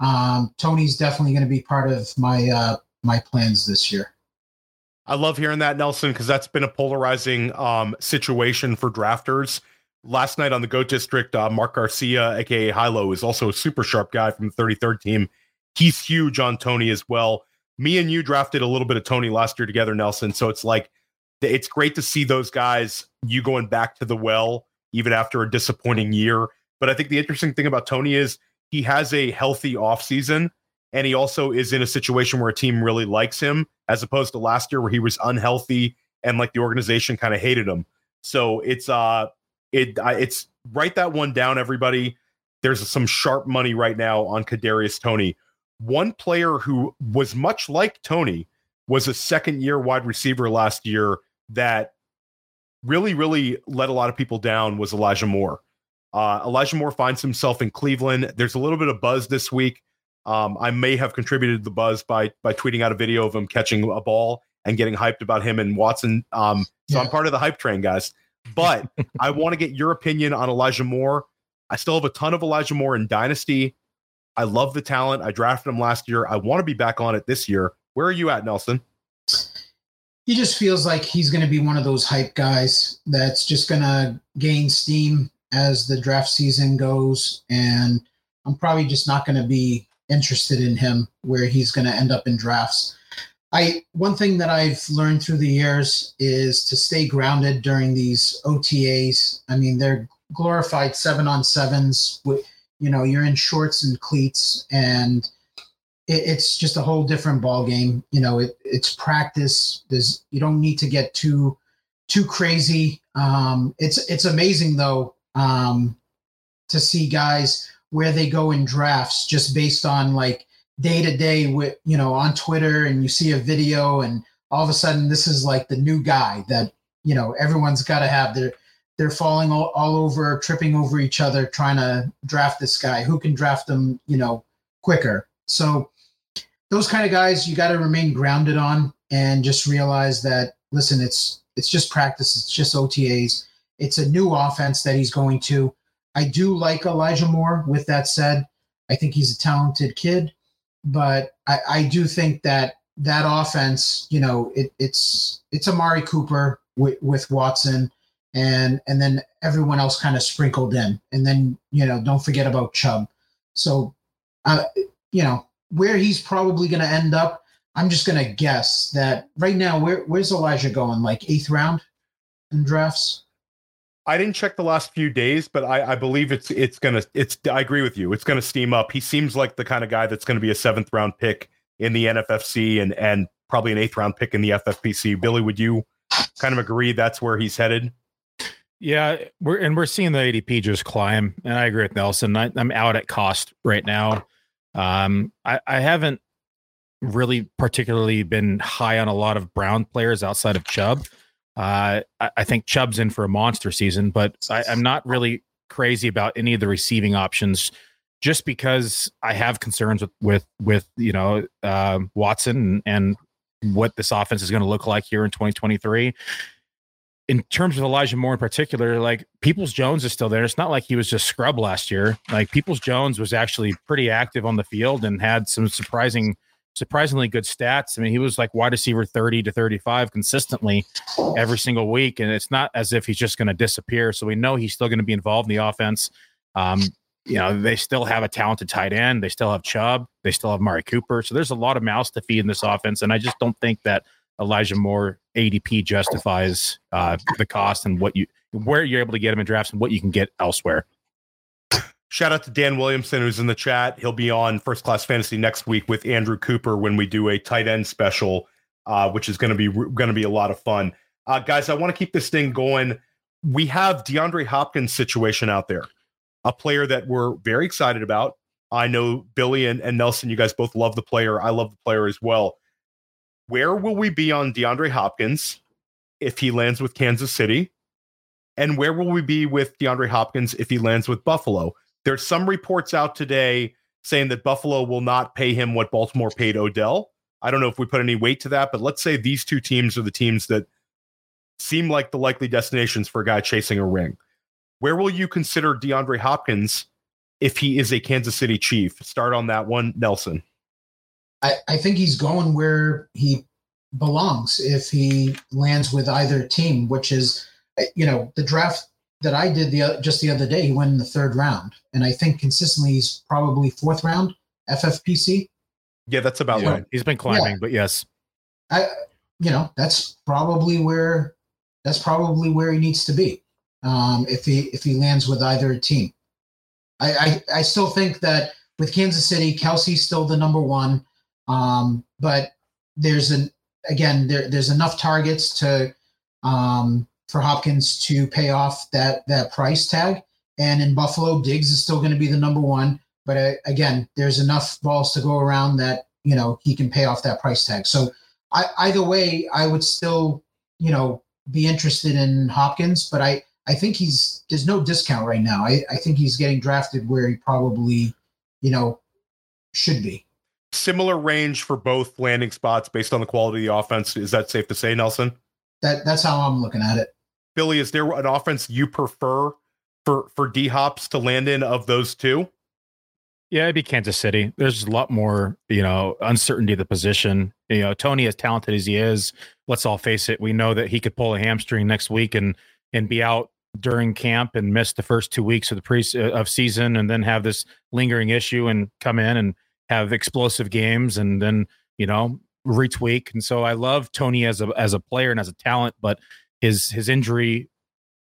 um, Toney's definitely going to be part of my uh, my plans this year. I love hearing that, Nelson, because that's been a polarizing um, situation for drafters. Last night on the Goat District, uh, Mark Garcia, aka Hilo, is also a super sharp guy from the 33rd team. He's huge on Toney as well. Me and you drafted a little bit of Toney last year together, Nelson. So it's like it's great to see those guys, you going back to the well, even after a disappointing year. But I think the interesting thing about Toney is he has a healthy offseason and he also is in a situation where a team really likes him, as opposed to last year where he was unhealthy and like the organization kind of hated him. So it's uh it it's write that one down, everybody. There's some sharp money right now on Kadarius Toney. One player who was much like Tony was a second year wide receiver last year that really, really let a lot of people down was Elijah Moore. Uh, Elijah Moore finds himself in Cleveland. There's a little bit of buzz this week. Um, I may have contributed to the buzz by by tweeting out a video of him catching a ball and getting hyped about him and Watson. Um, so yeah. I'm part of the hype train, guys. But I want to get your opinion on Elijah Moore. I still have a ton of Elijah Moore in Dynasty. I love the talent. I drafted him last year. I want to be back on it this year. Where are you at, Nelson? he just feels like he's going to be one of those hype guys that's just going to gain steam as the draft season goes. And I'm probably just not going to be interested in him where he's going to end up in drafts. I one thing that I've learned through the years is to stay grounded during these OTAs. I mean, they're glorified seven on sevens with you know, you're in shorts and cleats and it, it's just a whole different ball game. You know, it, it's practice. There's you don't need to get too too crazy. Um, it's it's amazing though um, to see guys where they go in drafts just based on like day to day with you know on Twitter and you see a video and all of a sudden this is like the new guy that you know everyone's got to have. Their they're falling all, all over tripping over each other trying to draft this guy. Who can draft them you know quicker? So those kind of guys you got to remain grounded on and just realize that listen it's it's just practice it's just otas it's a new offense that he's going to. I do like elijah moore with that said. I think he's a talented kid but i, I do think that that offense you know it, it's it's amari cooper with, with watson and and then everyone else kind of sprinkled in and then you know don't forget about chubb so uh, you know where he's probably going to end up, I'm just going to guess that right now, where where's Elijah going? Like eighth round in drafts? I didn't check the last few days, but I, I believe it's it's gonna it's I agree with you. It's gonna steam up. He seems like the kind of guy that's gonna be a seventh round pick in the NFFC and and probably an eighth round pick in the FFPC. Billy, would you kind of agree that's where he's headed? Yeah, we're and we're seeing the ADP just climb, and I agree with Nelson. I, am out at cost right now. Um, I, I haven't really particularly been high on a lot of Brown players outside of Chubb. Uh, I, I, think Chubb's in for a monster season, but I, I'm not really crazy about any of the receiving options just because I have concerns with with with you know uh, Watson and, and what this offense is going to look like here in 2023 in terms of Elijah Moore in particular, like Peoples Jones is still there. It's not like he was just scrub last year. Like Peoples Jones was actually pretty active on the field and had some surprising, surprisingly good stats. I mean, he was like wide receiver 30 to 35 consistently every single week. And it's not as if he's just going to disappear. So we know he's still going to be involved in the offense. Um, you know, they still have a talented tight end. They still have Chubb. They still have Mari Cooper. So there's a lot of mouths to feed in this offense. And I just don't think that Elijah Moore ADP justifies uh, the cost and what you where you're able to get him in drafts and what you can get elsewhere. Shout out to Dan Williamson, who's in the chat. He'll be on First Class Fantasy next week with Andrew Cooper when we do a tight end special, uh, which is going to be going to be a lot of fun. Uh, guys, I want to keep this thing going. We have DeAndre Hopkins situation out there, a player that we're very excited about. I know Billy and, and Nelson, you guys both love the player. I love the player as well. Where will we be on DeAndre Hopkins if he lands with Kansas City? And where will we be with DeAndre Hopkins if he lands with Buffalo? There's some reports out today saying that Buffalo will not pay him what Baltimore paid Odell. I don't know if we put any weight to that, but let's say these two teams are the teams that seem like the likely destinations for a guy chasing a ring. Where will you consider DeAndre Hopkins if he is a Kansas City Chief? Start on that one, Nelson. I, I think he's going where he belongs if he lands with either team, which is, you know, the draft that I did the just the other day, he went in the third round, and I think consistently he's probably fourth round FFPC. Yeah, that's about yeah. right. He's been climbing, yeah. but yes, I, you know, that's probably where that's probably where he needs to be um, if he if he lands with either team. I, I, I still think that with Kansas City, Kelce's still the number one, um, but there's an again there there's enough targets to um, for Hopkins to pay off that that price tag. And in Buffalo, Diggs is still going to be the number one, but uh, again, there's enough balls to go around that you know he can pay off that price tag. So I, either way, I would still you know be interested in Hopkins, but I I think he's there's no discount right now. I, I think he's getting drafted where he probably, you know, should be. Similar range for both landing spots based on the quality of the offense. Is that safe to say, Nelson? That that's how I'm looking at it. Billy, is there an offense you prefer for for D Hops to land in of those two? Yeah, it'd be Kansas City. There's a lot more, you know, uncertainty of the position. You know, Toney, as talented as he is, let's all face it, we know that he could pull a hamstring next week and and be out during camp and miss the first two weeks of the pre of season, and then have this lingering issue and come in and have explosive games, and then you know retweak. And so I love Toney as a as a player and as a talent, but his his injury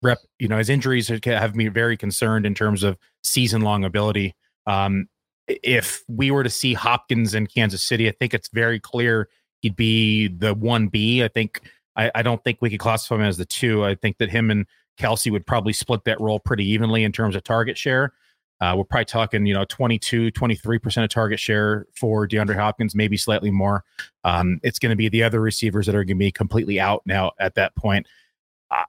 rep, you know, his injuries have me very concerned in terms of season long ability. Um, if we were to see Hopkins in Kansas City, I think it's very clear he'd be the one B. I think I, I don't think we could classify him as the two. I think that him and Kelce would probably split that role pretty evenly in terms of target share. Uh, we're probably talking, you know, 22, 23% of target share for DeAndre Hopkins, maybe slightly more. Um, it's going to be the other receivers that are going to be completely out now at that point.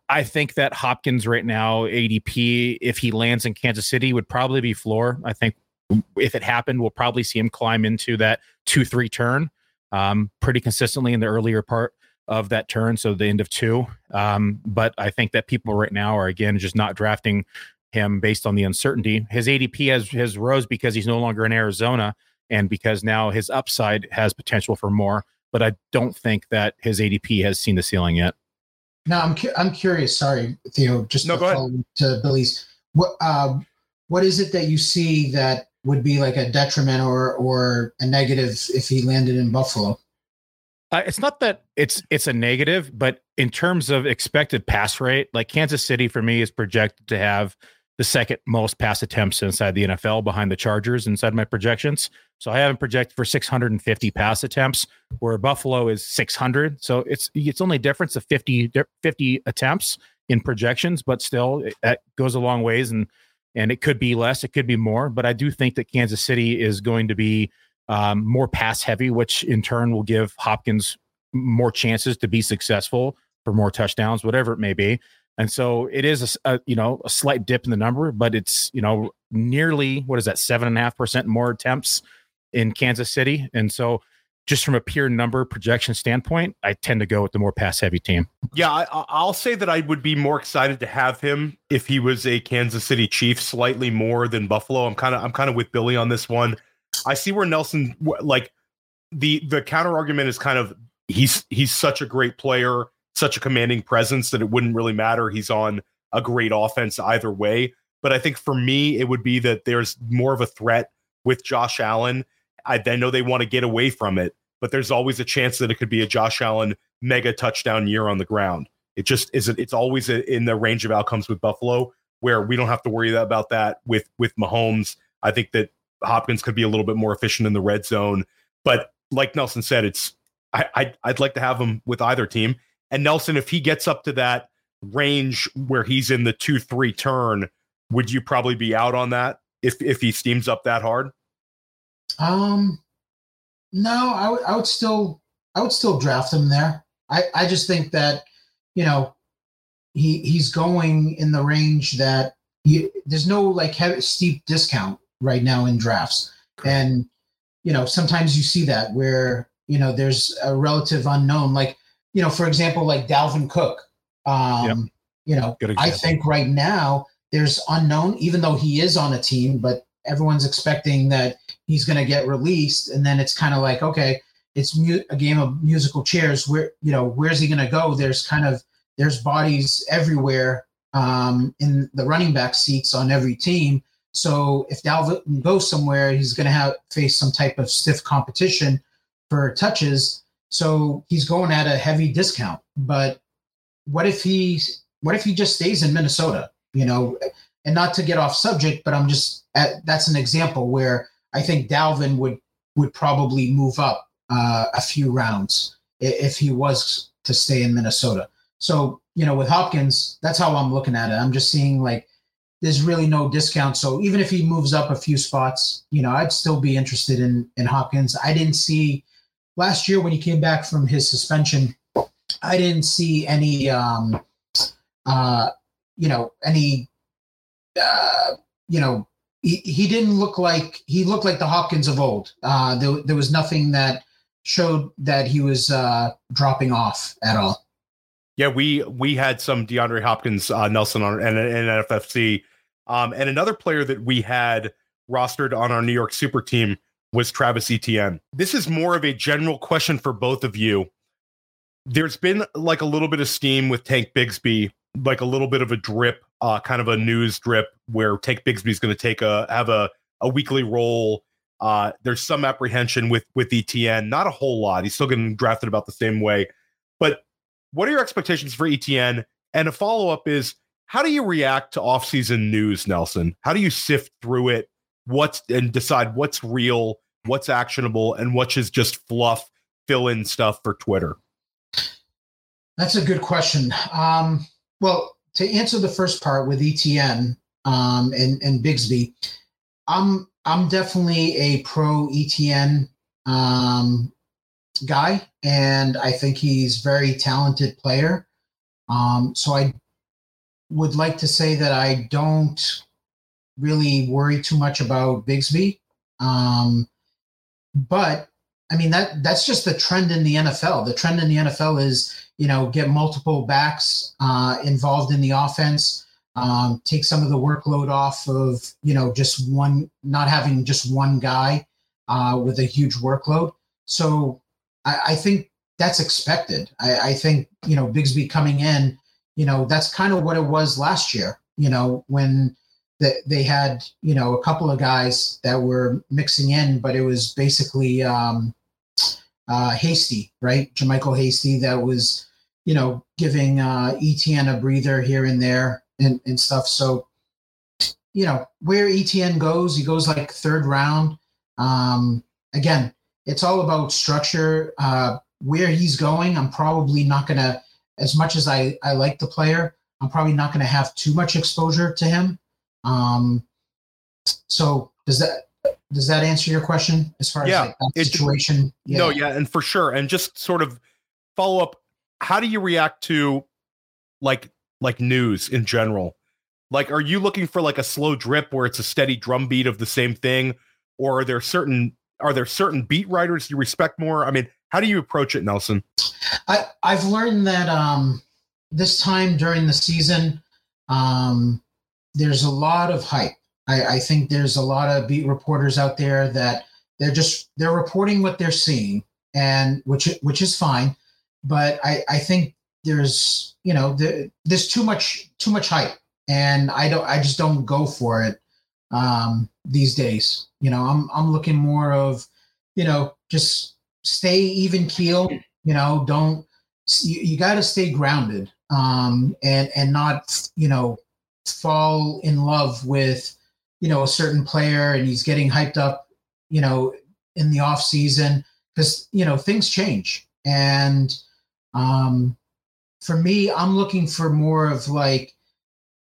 I think that Hopkins right now, ADP, if he lands in Kansas City, would probably be floor. I think if it happened, we'll probably see him climb into that 2 3 turn um, pretty consistently in the earlier part of that turn. So the end of two. Um, but I think that people right now are, again, just not drafting him based on the uncertainty. His ADP has, has rose because he's no longer in Arizona and because now his upside has potential for more. But I don't think that his ADP has seen the ceiling yet. Now I'm cu- I'm curious. Sorry, Theo. Just no, to go ahead. to Billy's. What uh, what is it that you see that would be like a detriment or or a negative if he landed in Buffalo? Uh, it's not that it's it's a negative, but in terms of expected pass rate, like Kansas City for me is projected to have the second most pass attempts inside the NFL behind the Chargers inside my projections. So I haven't projected for 650 pass attempts, where Buffalo is 600. So it's it's only a difference of 50 50 attempts in projections, but still that goes a long ways and and it could be less, it could be more, but I do think that Kansas City is going to be um, more pass heavy, which in turn will give Hopkins more chances to be successful for more touchdowns, whatever it may be. And so it is a, a, you know a slight dip in the number, but it's you know nearly what is that seven and a half percent more attempts in Kansas City, and so just from a pure number projection standpoint, I tend to go with the more pass heavy team. Yeah, I, will say that I would be more excited to have him if he was a Kansas City Chief, slightly more than Buffalo. I'm kind of I'm kind of with Billy on this one. I see where Nelson like the the counter argument is kind of he's he's such a great player, such a commanding presence that it wouldn't really matter. He's on a great offense either way. But I think for me, it would be that there's more of a threat with Josh Allen. I, I know they want to get away from it, but there's always a chance that it could be a Josh Allen mega touchdown year on the ground. It just isn't. It's always in the range of outcomes with Buffalo where we don't have to worry about that with with Mahomes. I think that Hopkins could be a little bit more efficient in the red zone, but like Nelson said, it's I, I'd, I'd like to have him with either team. And Nelson, if he gets up to that range where he's in the two three turn, would you probably be out on that if if he steams up that hard? Um, no, I would I would still I would still draft him there. I I just think that you know he he's going in the range that you, there's no like heavy, steep discount right now in drafts, and you know sometimes you see that where you know there's a relative unknown like you know for example like Dalvin Cook. Um, yep. You know, I think right now there's unknown, even though he is on a team, but everyone's expecting that he's going to get released, and then it's kind of like, okay, it's mu- a game of musical chairs. Where you know, where's he going to go? There's kind of there's bodies everywhere um, in the running back seats on every team. So if Dalvin goes somewhere, he's going to have face some type of stiff competition for touches. So he's going at a heavy discount. But what if he what if he just stays in Minnesota? You know, and not to get off subject, but I'm just at, that's an example where I think Dalvin would would probably move up uh, a few rounds if he was to stay in Minnesota. So you know, with Hopkins, that's how I'm looking at it. I'm just seeing like there's really no discount. So even if he moves up a few spots, you know, I'd still be interested in in Hopkins. I didn't see last year when he came back from his suspension. I didn't see any, um, uh, you know, any, uh, you know, he, he didn't look like he looked like the Hopkins of old. Uh, there, there was nothing that showed that he was uh, dropping off at all. Yeah, we we had some DeAndre Hopkins, uh, Nelson on and, and NFFC, um, and another player that we had rostered on our New York Super team was Travis Etienne. This is more of a general question for both of you there's been like a little bit of steam with Tank Bigsby, like a little bit of a drip, uh, kind of a news drip where Tank Bigsby is going to take a have a a weekly role. Uh, there's some apprehension with with Etienne, not a whole lot. He's still getting drafted about the same way. But what are your expectations for Etienne? And a follow up is how do you react to offseason news, Nelson? How do you sift through it? What's and decide what's real, what's actionable, and what's just fluff, fill in stuff for Twitter? That's a good question. Um, well, to answer the first part with Etienne um, and, and Bigsby, I'm I'm definitely a pro Etienne um, guy, and I think he's very talented player. Um, so I would like to say that I don't really worry too much about Bigsby. Um, but I mean that that's just the trend in the NFL. The trend in the NFL is you know get multiple backs uh, involved in the offense, um, take some of the workload off of you know just one, not having just one guy uh, with a huge workload. So I, I think that's expected. I, I think you know Bigsby coming in, you know that's kind of what it was last year. You know when that they had you know a couple of guys that were mixing in, but it was basically um, uh, Hasty, right? JaMycal Hasty, that was, you know, giving uh, Etienne a breather here and there and, and stuff. So, you know, where Etienne goes, he goes like third round. Um, again, it's all about structure. Uh, where he's going, I'm probably not going to, as much as I, I like the player, I'm probably not going to have too much exposure to him. Um, so does that does that answer your question as far yeah, as like situation? Yeah. No, yeah, and for sure. And just sort of follow up, how do you react to like like news in general? Like, are you looking for like a slow drip where it's a steady drumbeat of the same thing, or are there certain are there certain beat writers you respect more? I mean, how do you approach it, Nelson? I I've learned that um, this time during the season, um, there's a lot of hype I, I think there's a lot of beat reporters out there that they're just they're reporting what they're seeing, and which which is fine. But I, I think there's you know the, there's too much too much hype, and I don't I just don't go for it um, these days. You know, I'm I'm looking more of you know just stay even keel. You know, don't you, you got to stay grounded. um, and and not you know fall in love with you know a certain player and he's getting hyped up you know in the off season because you know things change. And um, for me i'm looking for more of like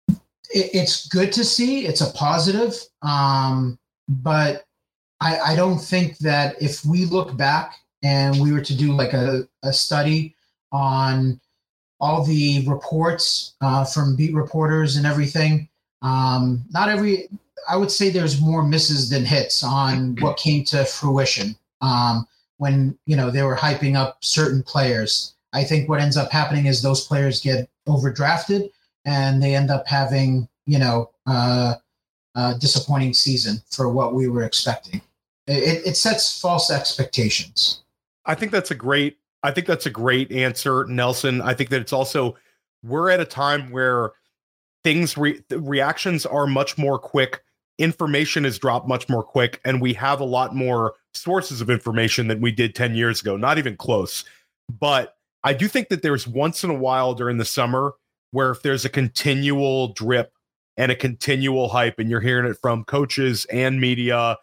it, it's good to see it's a positive um, but I, I don't think that if we look back and we were to do like a, a study on all the reports uh, from beat reporters and everything. Um, not every, I would say there's more misses than hits on what came to fruition um, when you know they were hyping up certain players. I think what ends up happening is those players get overdrafted and they end up having you know uh, a disappointing season for what we were expecting. It, it sets false expectations. I think that's a great I think that's a great answer, Nelson. I think that it's also we're at a time where things re- reactions are much more quick, information is dropped much more quick, and we have a lot more sources of information than we did 10 years ago. Not even close. But I do think that there's once in a while during the summer where if there's a continual drip and a continual hype and you're hearing it from coaches and media,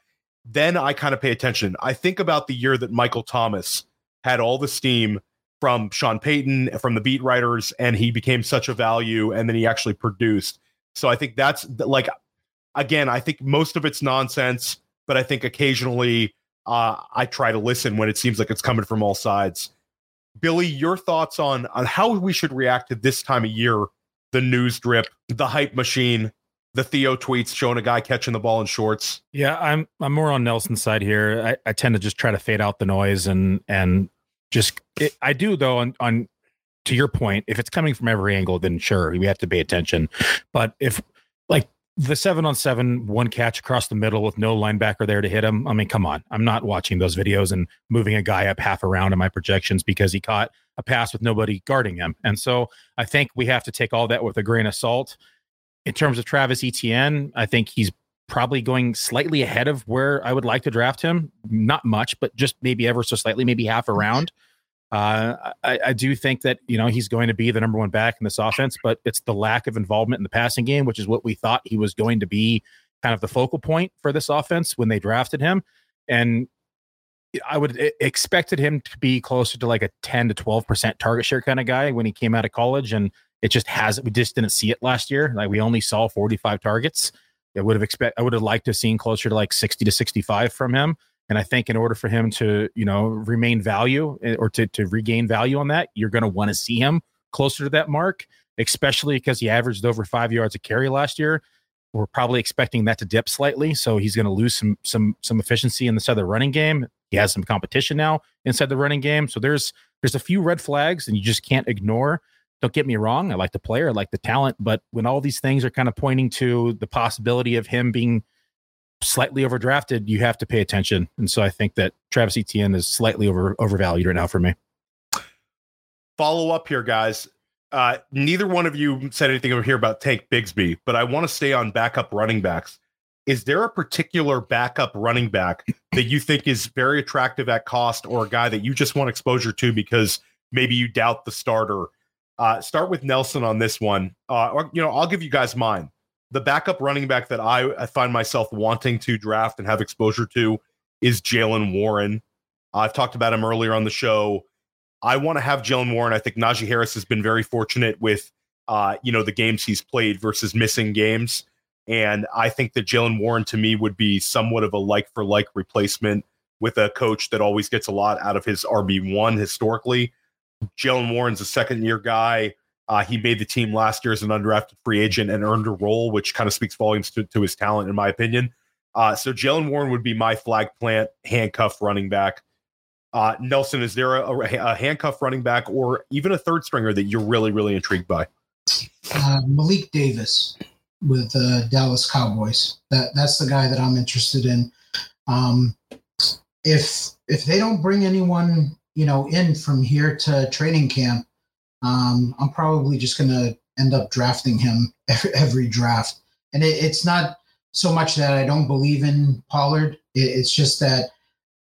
then I kind of pay attention. I think about the year that Michael Thomas had all the steam from Sean Payton, from the beat writers, and he became such a value, and then he actually produced. So I think that's like, again, I think most of it's nonsense, but I think occasionally uh, I try to listen when it seems like it's coming from all sides. Billy, your thoughts on on how we should react to this time of year, the news drip, the hype machine, the Theo tweets showing a guy catching the ball in shorts. Yeah, I'm I'm more on Nelson's side here. I, I tend to just try to fade out the noise and and just it, I do though on on to your point, if it's coming from every angle, then sure we have to pay attention. But if like the seven on seven, one catch across the middle with no linebacker there to hit him. I mean, come on. I'm not watching those videos and moving a guy up half around in my projections because he caught a pass with nobody guarding him. And so I think we have to take all that with a grain of salt in terms of Travis Etienne, I think he's probably going slightly ahead of where I would like to draft him. Not much, but just maybe ever so slightly, maybe half a round. Uh, I, I, do think that you know he's going to be the number one back in this offense, but it's the lack of involvement in the passing game, which is what we thought he was going to be, kind of the focal point for this offense when they drafted him. And I would expected him to be closer to like a ten to twelve percent target share kind of guy when he came out of college, and it just has we just didn't see it last year. Like we only saw 45 targets. I would have expect I would have liked to have seen closer to like 60 to 65 from him. And I think in order for him to, you know, remain value eh, or to, to regain value on that, you're going to want to see him closer to that mark, especially because he averaged over five yards a carry last year. We're probably expecting that to dip slightly. So he's going to lose some, some, some efficiency in of the running game. He has some competition now inside the running game. So there's, there's a few red flags and you just can't ignore. Don't get me wrong. I like the player, I like the talent, but when all these things are kind of pointing to the possibility of him being slightly overdrafted, you have to pay attention. And so I think that Travis Etienne is slightly over overvalued right now for me. Follow up here, guys. Uh, neither one of you said anything over here about Tank Bigsby, but I want to stay on backup running backs. Is there a particular backup running back that you think is very attractive at cost, or a guy that you just want exposure to because maybe you doubt the starter uh, start with Nelson on this one. Uh, or, you know, I'll give you guys mine. The backup running back that I, I find myself wanting to draft and have exposure to is Jaylen Warren. I've talked about him earlier on the show. I want to have Jaylen Warren. I think Najee Harris has been very fortunate with, uh, you know, the games he's played versus missing games. And I think that Jaylen Warren to me would be somewhat of a like for like replacement with a coach that always gets a lot out of his RB1 historically. Jaylen Warren's a second year guy. Uh, he made the team last year as an undrafted free agent and earned a role, which kind of speaks volumes to, to his talent, in my opinion. Uh, so Jaylen Warren would be my flag plant handcuff running back. Uh, Nelson, is there a, a, handcuff running back or even a third stringer that you're really, really intrigued by? Uh, Malik Davis with uh, Dallas Cowboys. That that's the guy that I'm interested in. Um, if if they don't bring anyone you know, in from here to training camp, um, I'm probably just going to end up drafting him every, every draft. And it, it's not so much that I don't believe in Pollard. It, it's just that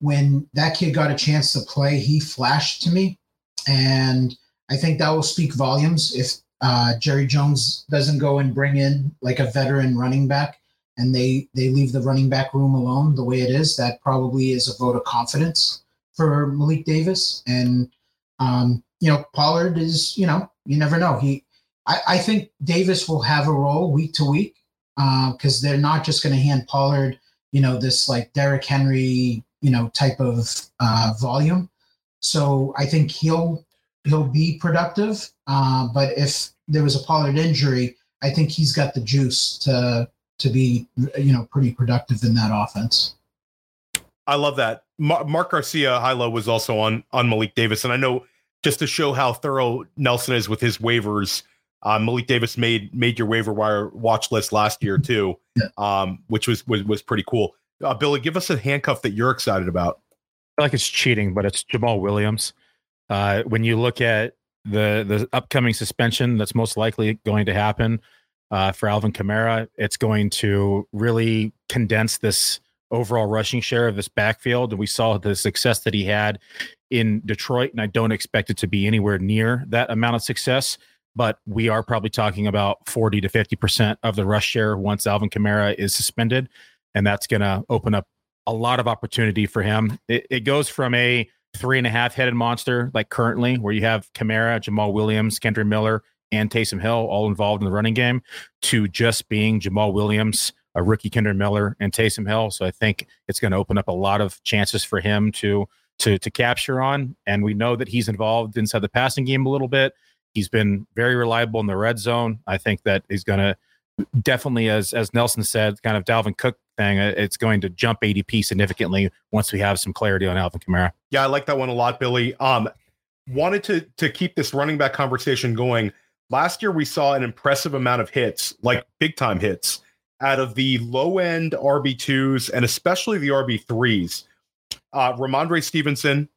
when that kid got a chance to play, he flashed to me. And I think that will speak volumes if uh, Jerry Jones doesn't go and bring in like a veteran running back and they they leave the running back room alone the way it is. That probably is a vote of confidence for Malik Davis. And um, you know, Pollard is you know you never know. He I, I think Davis will have a role week to week because uh, they're not just going to hand Pollard you know this like Derrick Henry you know type of uh, volume. So I think he'll he'll be productive. Uh, but if there was a Pollard injury, I think he's got the juice to to be you know pretty productive in that offense. I love that. Mark Garcia Hilo was also on on Malik Davis, and I know just to show how thorough Nelson is with his waivers. Uh, Malik Davis made made your waiver wire watch list last year too, yeah. um, which was, was was pretty cool. Uh, Billy, give us a handcuff that you're excited about. I like it's cheating, but it's Jamaal Williams. Uh, when you look at the the upcoming suspension that's most likely going to happen uh, for Alvin Kamara, it's going to really condense this overall rushing share of this backfield. And we saw the success that he had in Detroit, and I don't expect it to be anywhere near that amount of success. But we are probably talking about 40 to 50% of the rush share once Alvin Kamara is suspended. And that's going to open up a lot of opportunity for him. It, it goes from a three and a half headed monster, like currently, where you have Kamara, Jamaal Williams, Kendre Miller, and Taysom Hill all involved in the running game, to just being Jamaal Williams, a rookie Kendre Miller, and Taysom Hill. So I think it's going to open up a lot of chances for him to to to capture on. And we know that he's involved inside the passing game a little bit. He's been very reliable in the red zone. I think that he's going to definitely, as as Nelson said, kind of Dalvin Cook thing. Uh, it's going to jump ADP significantly once we have some clarity on Alvin Kamara. Yeah, I like that one a lot, Billy. Um, wanted to to keep this running back conversation going. Last year, we saw an impressive amount of hits, like big time hits, out of the low end RB twos and especially the RB threes. Uh, Rhamondre Stevenson,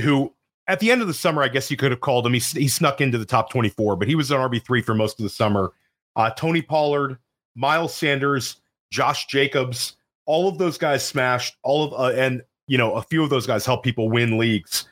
who at the end of the summer, I guess you could have called him. He, he snuck into the top 24, but he was an RB3 for most of the summer. Uh, Tony Pollard, Miles Sanders, Josh Jacobs, all of those guys smashed. All of uh, and you know a few of those guys help people win leagues.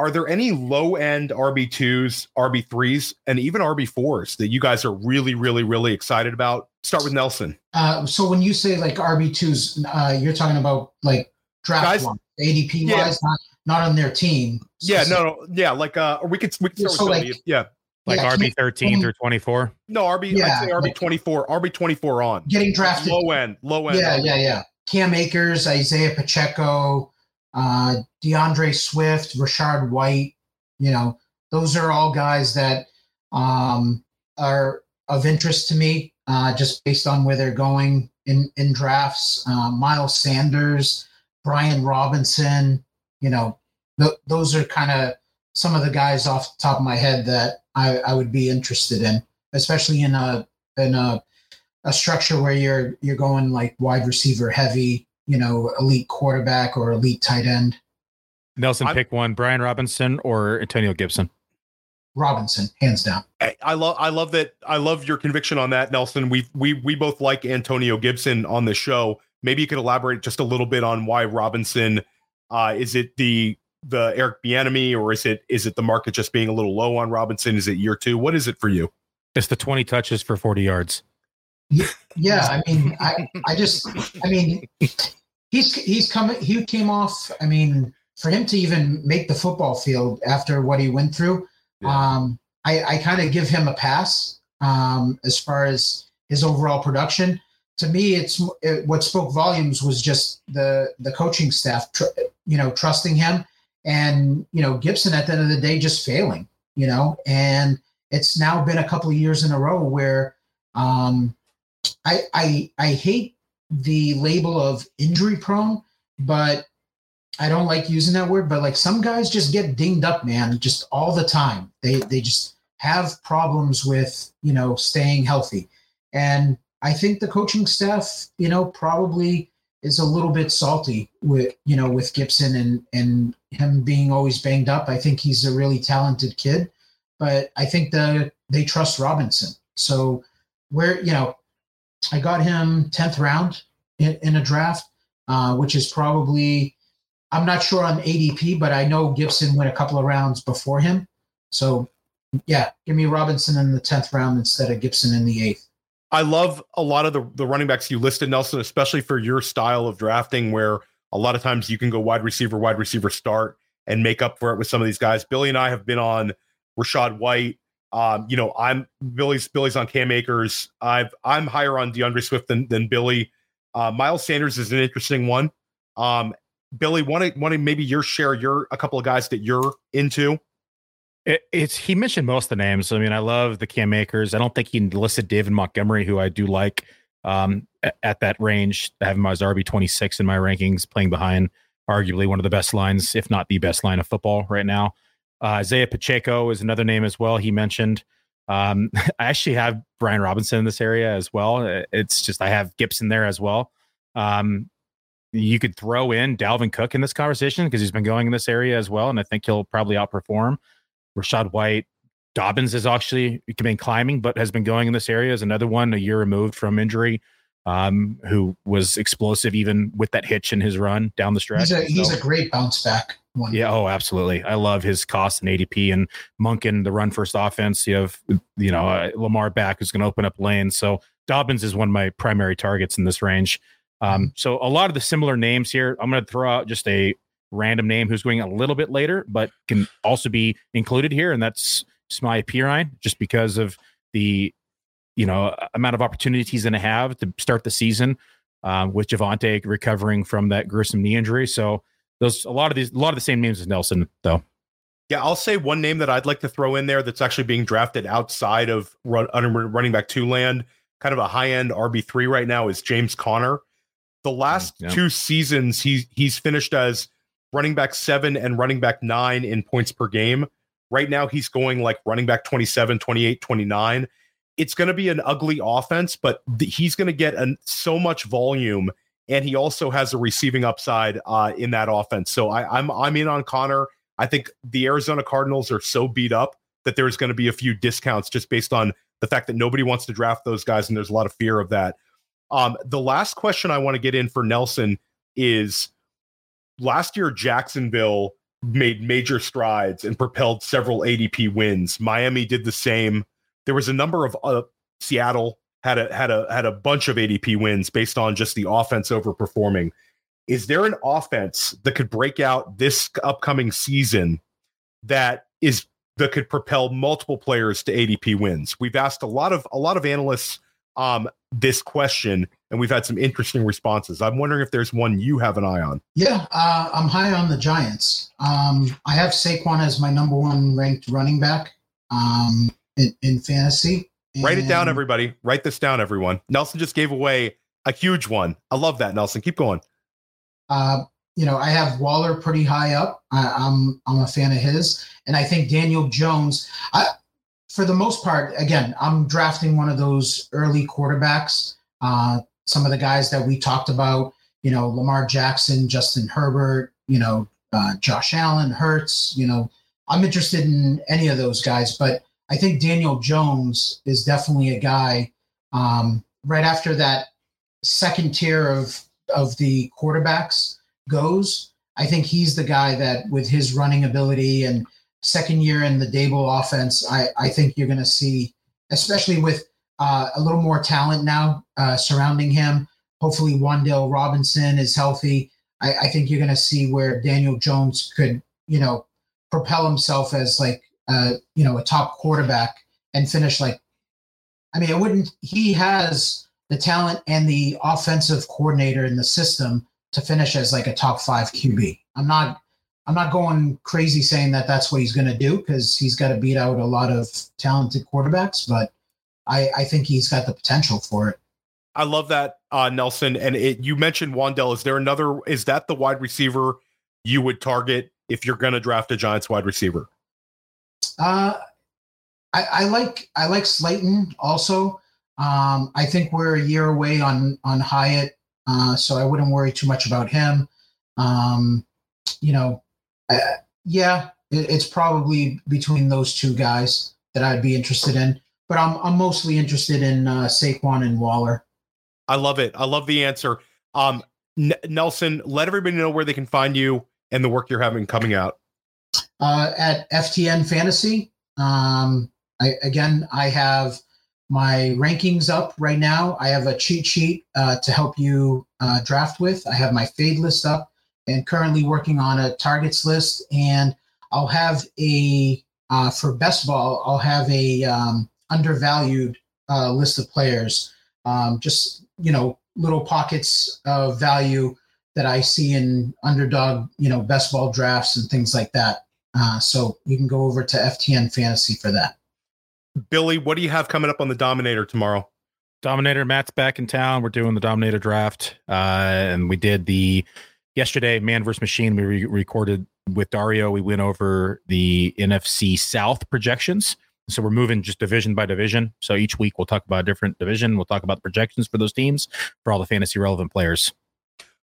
Are there any low end RB twos, RB threes, and even RB fours that you guys are really, really, really excited about? Start with Nelson. Uh, so when you say like RB twos, uh, you're talking about like draft guys, one, ADP yeah. wise, not not on their team. Yeah, no, no, yeah, like uh, we could we could start so with like, yeah like yeah, RB thirteen through twenty four. No, RB. Yeah, I'd say RB twenty four. RB twenty four on getting drafted. Low end, low end. Yeah, yeah, yeah. Cam Akers, Isaiah Pacheco, uh, D'Andre Swift, Rachaad White. You know, those are all guys that um, are of interest to me, uh, just based on where they're going in in drafts. Uh, Miles Sanders, Brian Robinson. You know, th- those are kind of some of the guys off the top of my head that I, I would be interested in, especially in a in a a structure where you're you're going like wide receiver heavy, you know, elite quarterback or elite tight end. Nelson, I'm, pick one: Brian Robinson or Antonio Gibson. Robinson, hands down. I, I love I love that I love your conviction on that, Nelson. We we we both like Antonio Gibson on the show. Maybe you could elaborate just a little bit on why Robinson. Uh, is it the the Eric Bieniemy, or is it is it the market just being a little low on Robinson? Is it year two? What is it for you? It's the twenty touches for forty yards. Yeah, I mean, I I just I mean, he's he's coming. He came off. I mean, for him to even make the football field after what he went through, yeah. um, I I kind of give him a pass um, as far as his overall production. To me, it's it, what spoke volumes was just the the coaching staff, tr- you know, trusting him and you know Gibson at the end of the day just failing, you know, and it's now been a couple of years in a row where um, I I I hate the label of injury prone, but I don't like using that word. But like some guys just get dinged up, man, just all the time. They they just have problems with you know staying healthy, and I think the coaching staff, you know, probably is a little bit salty with you know with Gibson and and him being always banged up. I think he's a really talented kid, but I think the they trust Robinson. So where you know I got him tenth round in, in, a draft, uh, which is probably I'm not sure on ADP, but I know Gibson went a couple of rounds before him. So, yeah, give me Robinson in the tenth round instead of Gibson in the eighth. I love a lot of the, the running backs you listed, Nelson, especially for your style of drafting, where a lot of times you can go wide receiver, wide receiver start and make up for it with some of these guys. Billy and I have been on Rachaad White. Um, you know, I'm Billy's Billy's on Cam Akers. I've I'm higher on D'Andre Swift than than Billy. Uh, Miles Sanders is an interesting one. Um, Billy, want to want to maybe your share your a couple of guys that you're into. It, it's he mentioned most of the names. I mean, I love the Cam Akers. I don't think he listed David Montgomery, who I do like um, at, at, that range. I have him RB twenty six in my rankings, playing behind arguably one of the best lines, if not the best line of football right now. Uh, Isaiah Pacheco is another name as well. He mentioned. Um, I actually have Brian Robinson in this area as well. It's just I have Gibson there as well. Um, you could throw in Dalvin Cook in this conversation because he's been going in this area as well, and I think he'll probably outperform. Rachaad White, Dobbins is actually been climbing, but has been going in this area as another one a year removed from injury, um, who was explosive even with that hitch in his run down the stretch. He's a, he's so, a great bounce back one. Yeah, oh, absolutely. I love his cost and ADP and Monken, the run first offense. You have, you know, uh, Lamar back who's going to open up lanes. So Dobbins is one of my primary targets in this range. Um, mm-hmm. so a lot of the similar names here. I'm going to throw out just a random name who's going a little bit later, but can also be included here, and that's Samaje Perine, just because of the you know amount of opportunities he's going to have to start the season um, with Javonte recovering from that gruesome knee injury. So those a lot of these a lot of the same names as Nelson though. Yeah, I'll say one name that I'd like to throw in there that's actually being drafted outside of run, running back two land, kind of a high end RB three right now is James Conner. The last yeah. two seasons, he's he's finished as running back seven and running back nine in points per game. Right now, he's going like running back 27, 28, 29. It's going to be an ugly offense, but th- he's going to get an, so much volume, and he also has a receiving upside uh, in that offense. So I, I'm I'm in on Conner. I think the Arizona Cardinals are so beat up that there's going to be a few discounts just based on the fact that nobody wants to draft those guys, and there's a lot of fear of that. Um, the last question I want to get in for Nelson is last year, Jacksonville made major strides and propelled several ADP wins. Miami did the same. There was a number of uh, Seattle had a had a had a bunch of ADP wins based on just the offense overperforming. Is there an offense that could break out this upcoming season that is that could propel multiple players to ADP wins? We've asked a lot of a lot of analysts um, this question, and we've had some interesting responses. I'm wondering if there's one you have an eye on. Yeah, uh, I'm high on the Giants. Um, I have Saquon as my number one ranked running back um, in, in fantasy. And Write it down, everybody. Write this down, everyone. Nelson just gave away a huge one. I love that, Nelson. Keep going. Uh, you know, I have Waller pretty high up. I, am I'm, I'm a fan of his, and I think Daniel Jones. I, for the most part, again, I'm drafting one of those early quarterbacks. Uh, some of the guys that we talked about, you know, Lamar Jackson, Justin Herbert, you know, uh, Josh Allen, Hurts, you know, I'm interested in any of those guys, but I think Daniel Jones is definitely a guy um, right after that second tier of of the quarterbacks goes. I think he's the guy that, with his running ability and second year in the Daboll offense, I, I think you're going to see, especially with uh, a little more talent now uh, surrounding him. Hopefully, Wan'Dale Robinson is healthy. I, I think you're going to see where Daniel Jones could, you know, propel himself as like, uh, you know, a top quarterback and finish like. I mean, it wouldn't. He has the talent and the offensive coordinator in the system to finish as like a top five QB. I'm not I'm not going crazy saying that that's what he's going to do because he's got to beat out a lot of talented quarterbacks, but I, I think he's got the potential for it. I love that, uh, Nelson. And it, you mentioned Wan'Dale. Is there another? Is that the wide receiver you would target if you're going to draft a Giants wide receiver? Uh, I, I like I like Slayton also. Um, I think we're a year away on on Hyatt, uh, so I wouldn't worry too much about him. Um, you know, uh, yeah, it, it's probably between those two guys that I'd be interested in. But I'm I'm mostly interested in uh, Saquon and Waller. I love it. I love the answer. Um, N- Nelson, let everybody know where they can find you and the work you're having coming out. Uh, at FTN Fantasy Um, I, again, I have my rankings up right now. I have a cheat sheet uh, to help you uh, draft with. I have my fade list up and currently working on a targets list. And I'll have a, uh, for best ball, I'll have a um, undervalued uh, list of players. Um, just, you know, little pockets of value that I see in underdog, you know, best ball drafts and things like that. Uh, so you can go over to FTN Fantasy for that. Billy, what do you have coming up on the Dominator tomorrow? Dominator Matt's back in town. We're doing the Dominator draft, uh, and we did the yesterday Man vs Machine. We re- recorded with Dario. We went over the NFC South projections. So we're moving just division by division. So each week we'll talk about a different division. We'll talk about the projections for those teams for all the fantasy relevant players.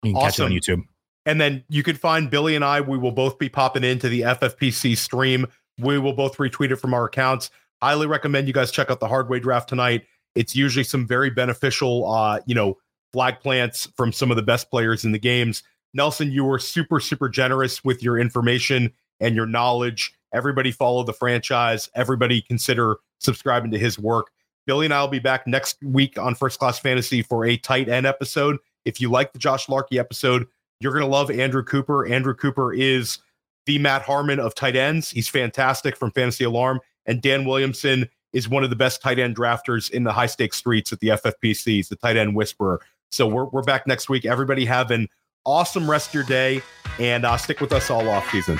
You can awesome. catch it on YouTube. And then you can find Billy and I. We will both be popping into the FFPC stream. We will both retweet it from our accounts highly recommend you guys check out the hardway draft tonight. It's usually some very beneficial, uh, you know, flag plants from some of the best players in the games. Nelson, you were super, super generous with your information and your knowledge. Everybody follow the franchise. Everybody consider subscribing to his work. Billy and I will be back next week on First Class Fantasy for a tight end episode. If you like the Josh Larky episode, you're going to love Andrew Cooper. Andrew Cooper is the Matt Harmon of tight ends. He's fantastic from Fantasy Alarm. And Dan Williamson is one of the best tight end drafters in the high stakes streets at the FFPC. He's the tight end whisperer. So we're, we're back next week. Everybody have an awesome rest of your day and uh, stick with us all off season.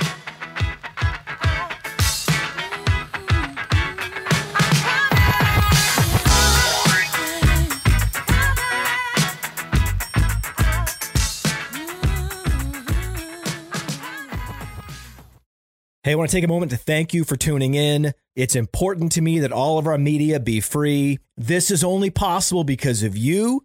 Hey, I want to take a moment to thank you for tuning in. It's important to me that all of our media be free. This is only possible because of you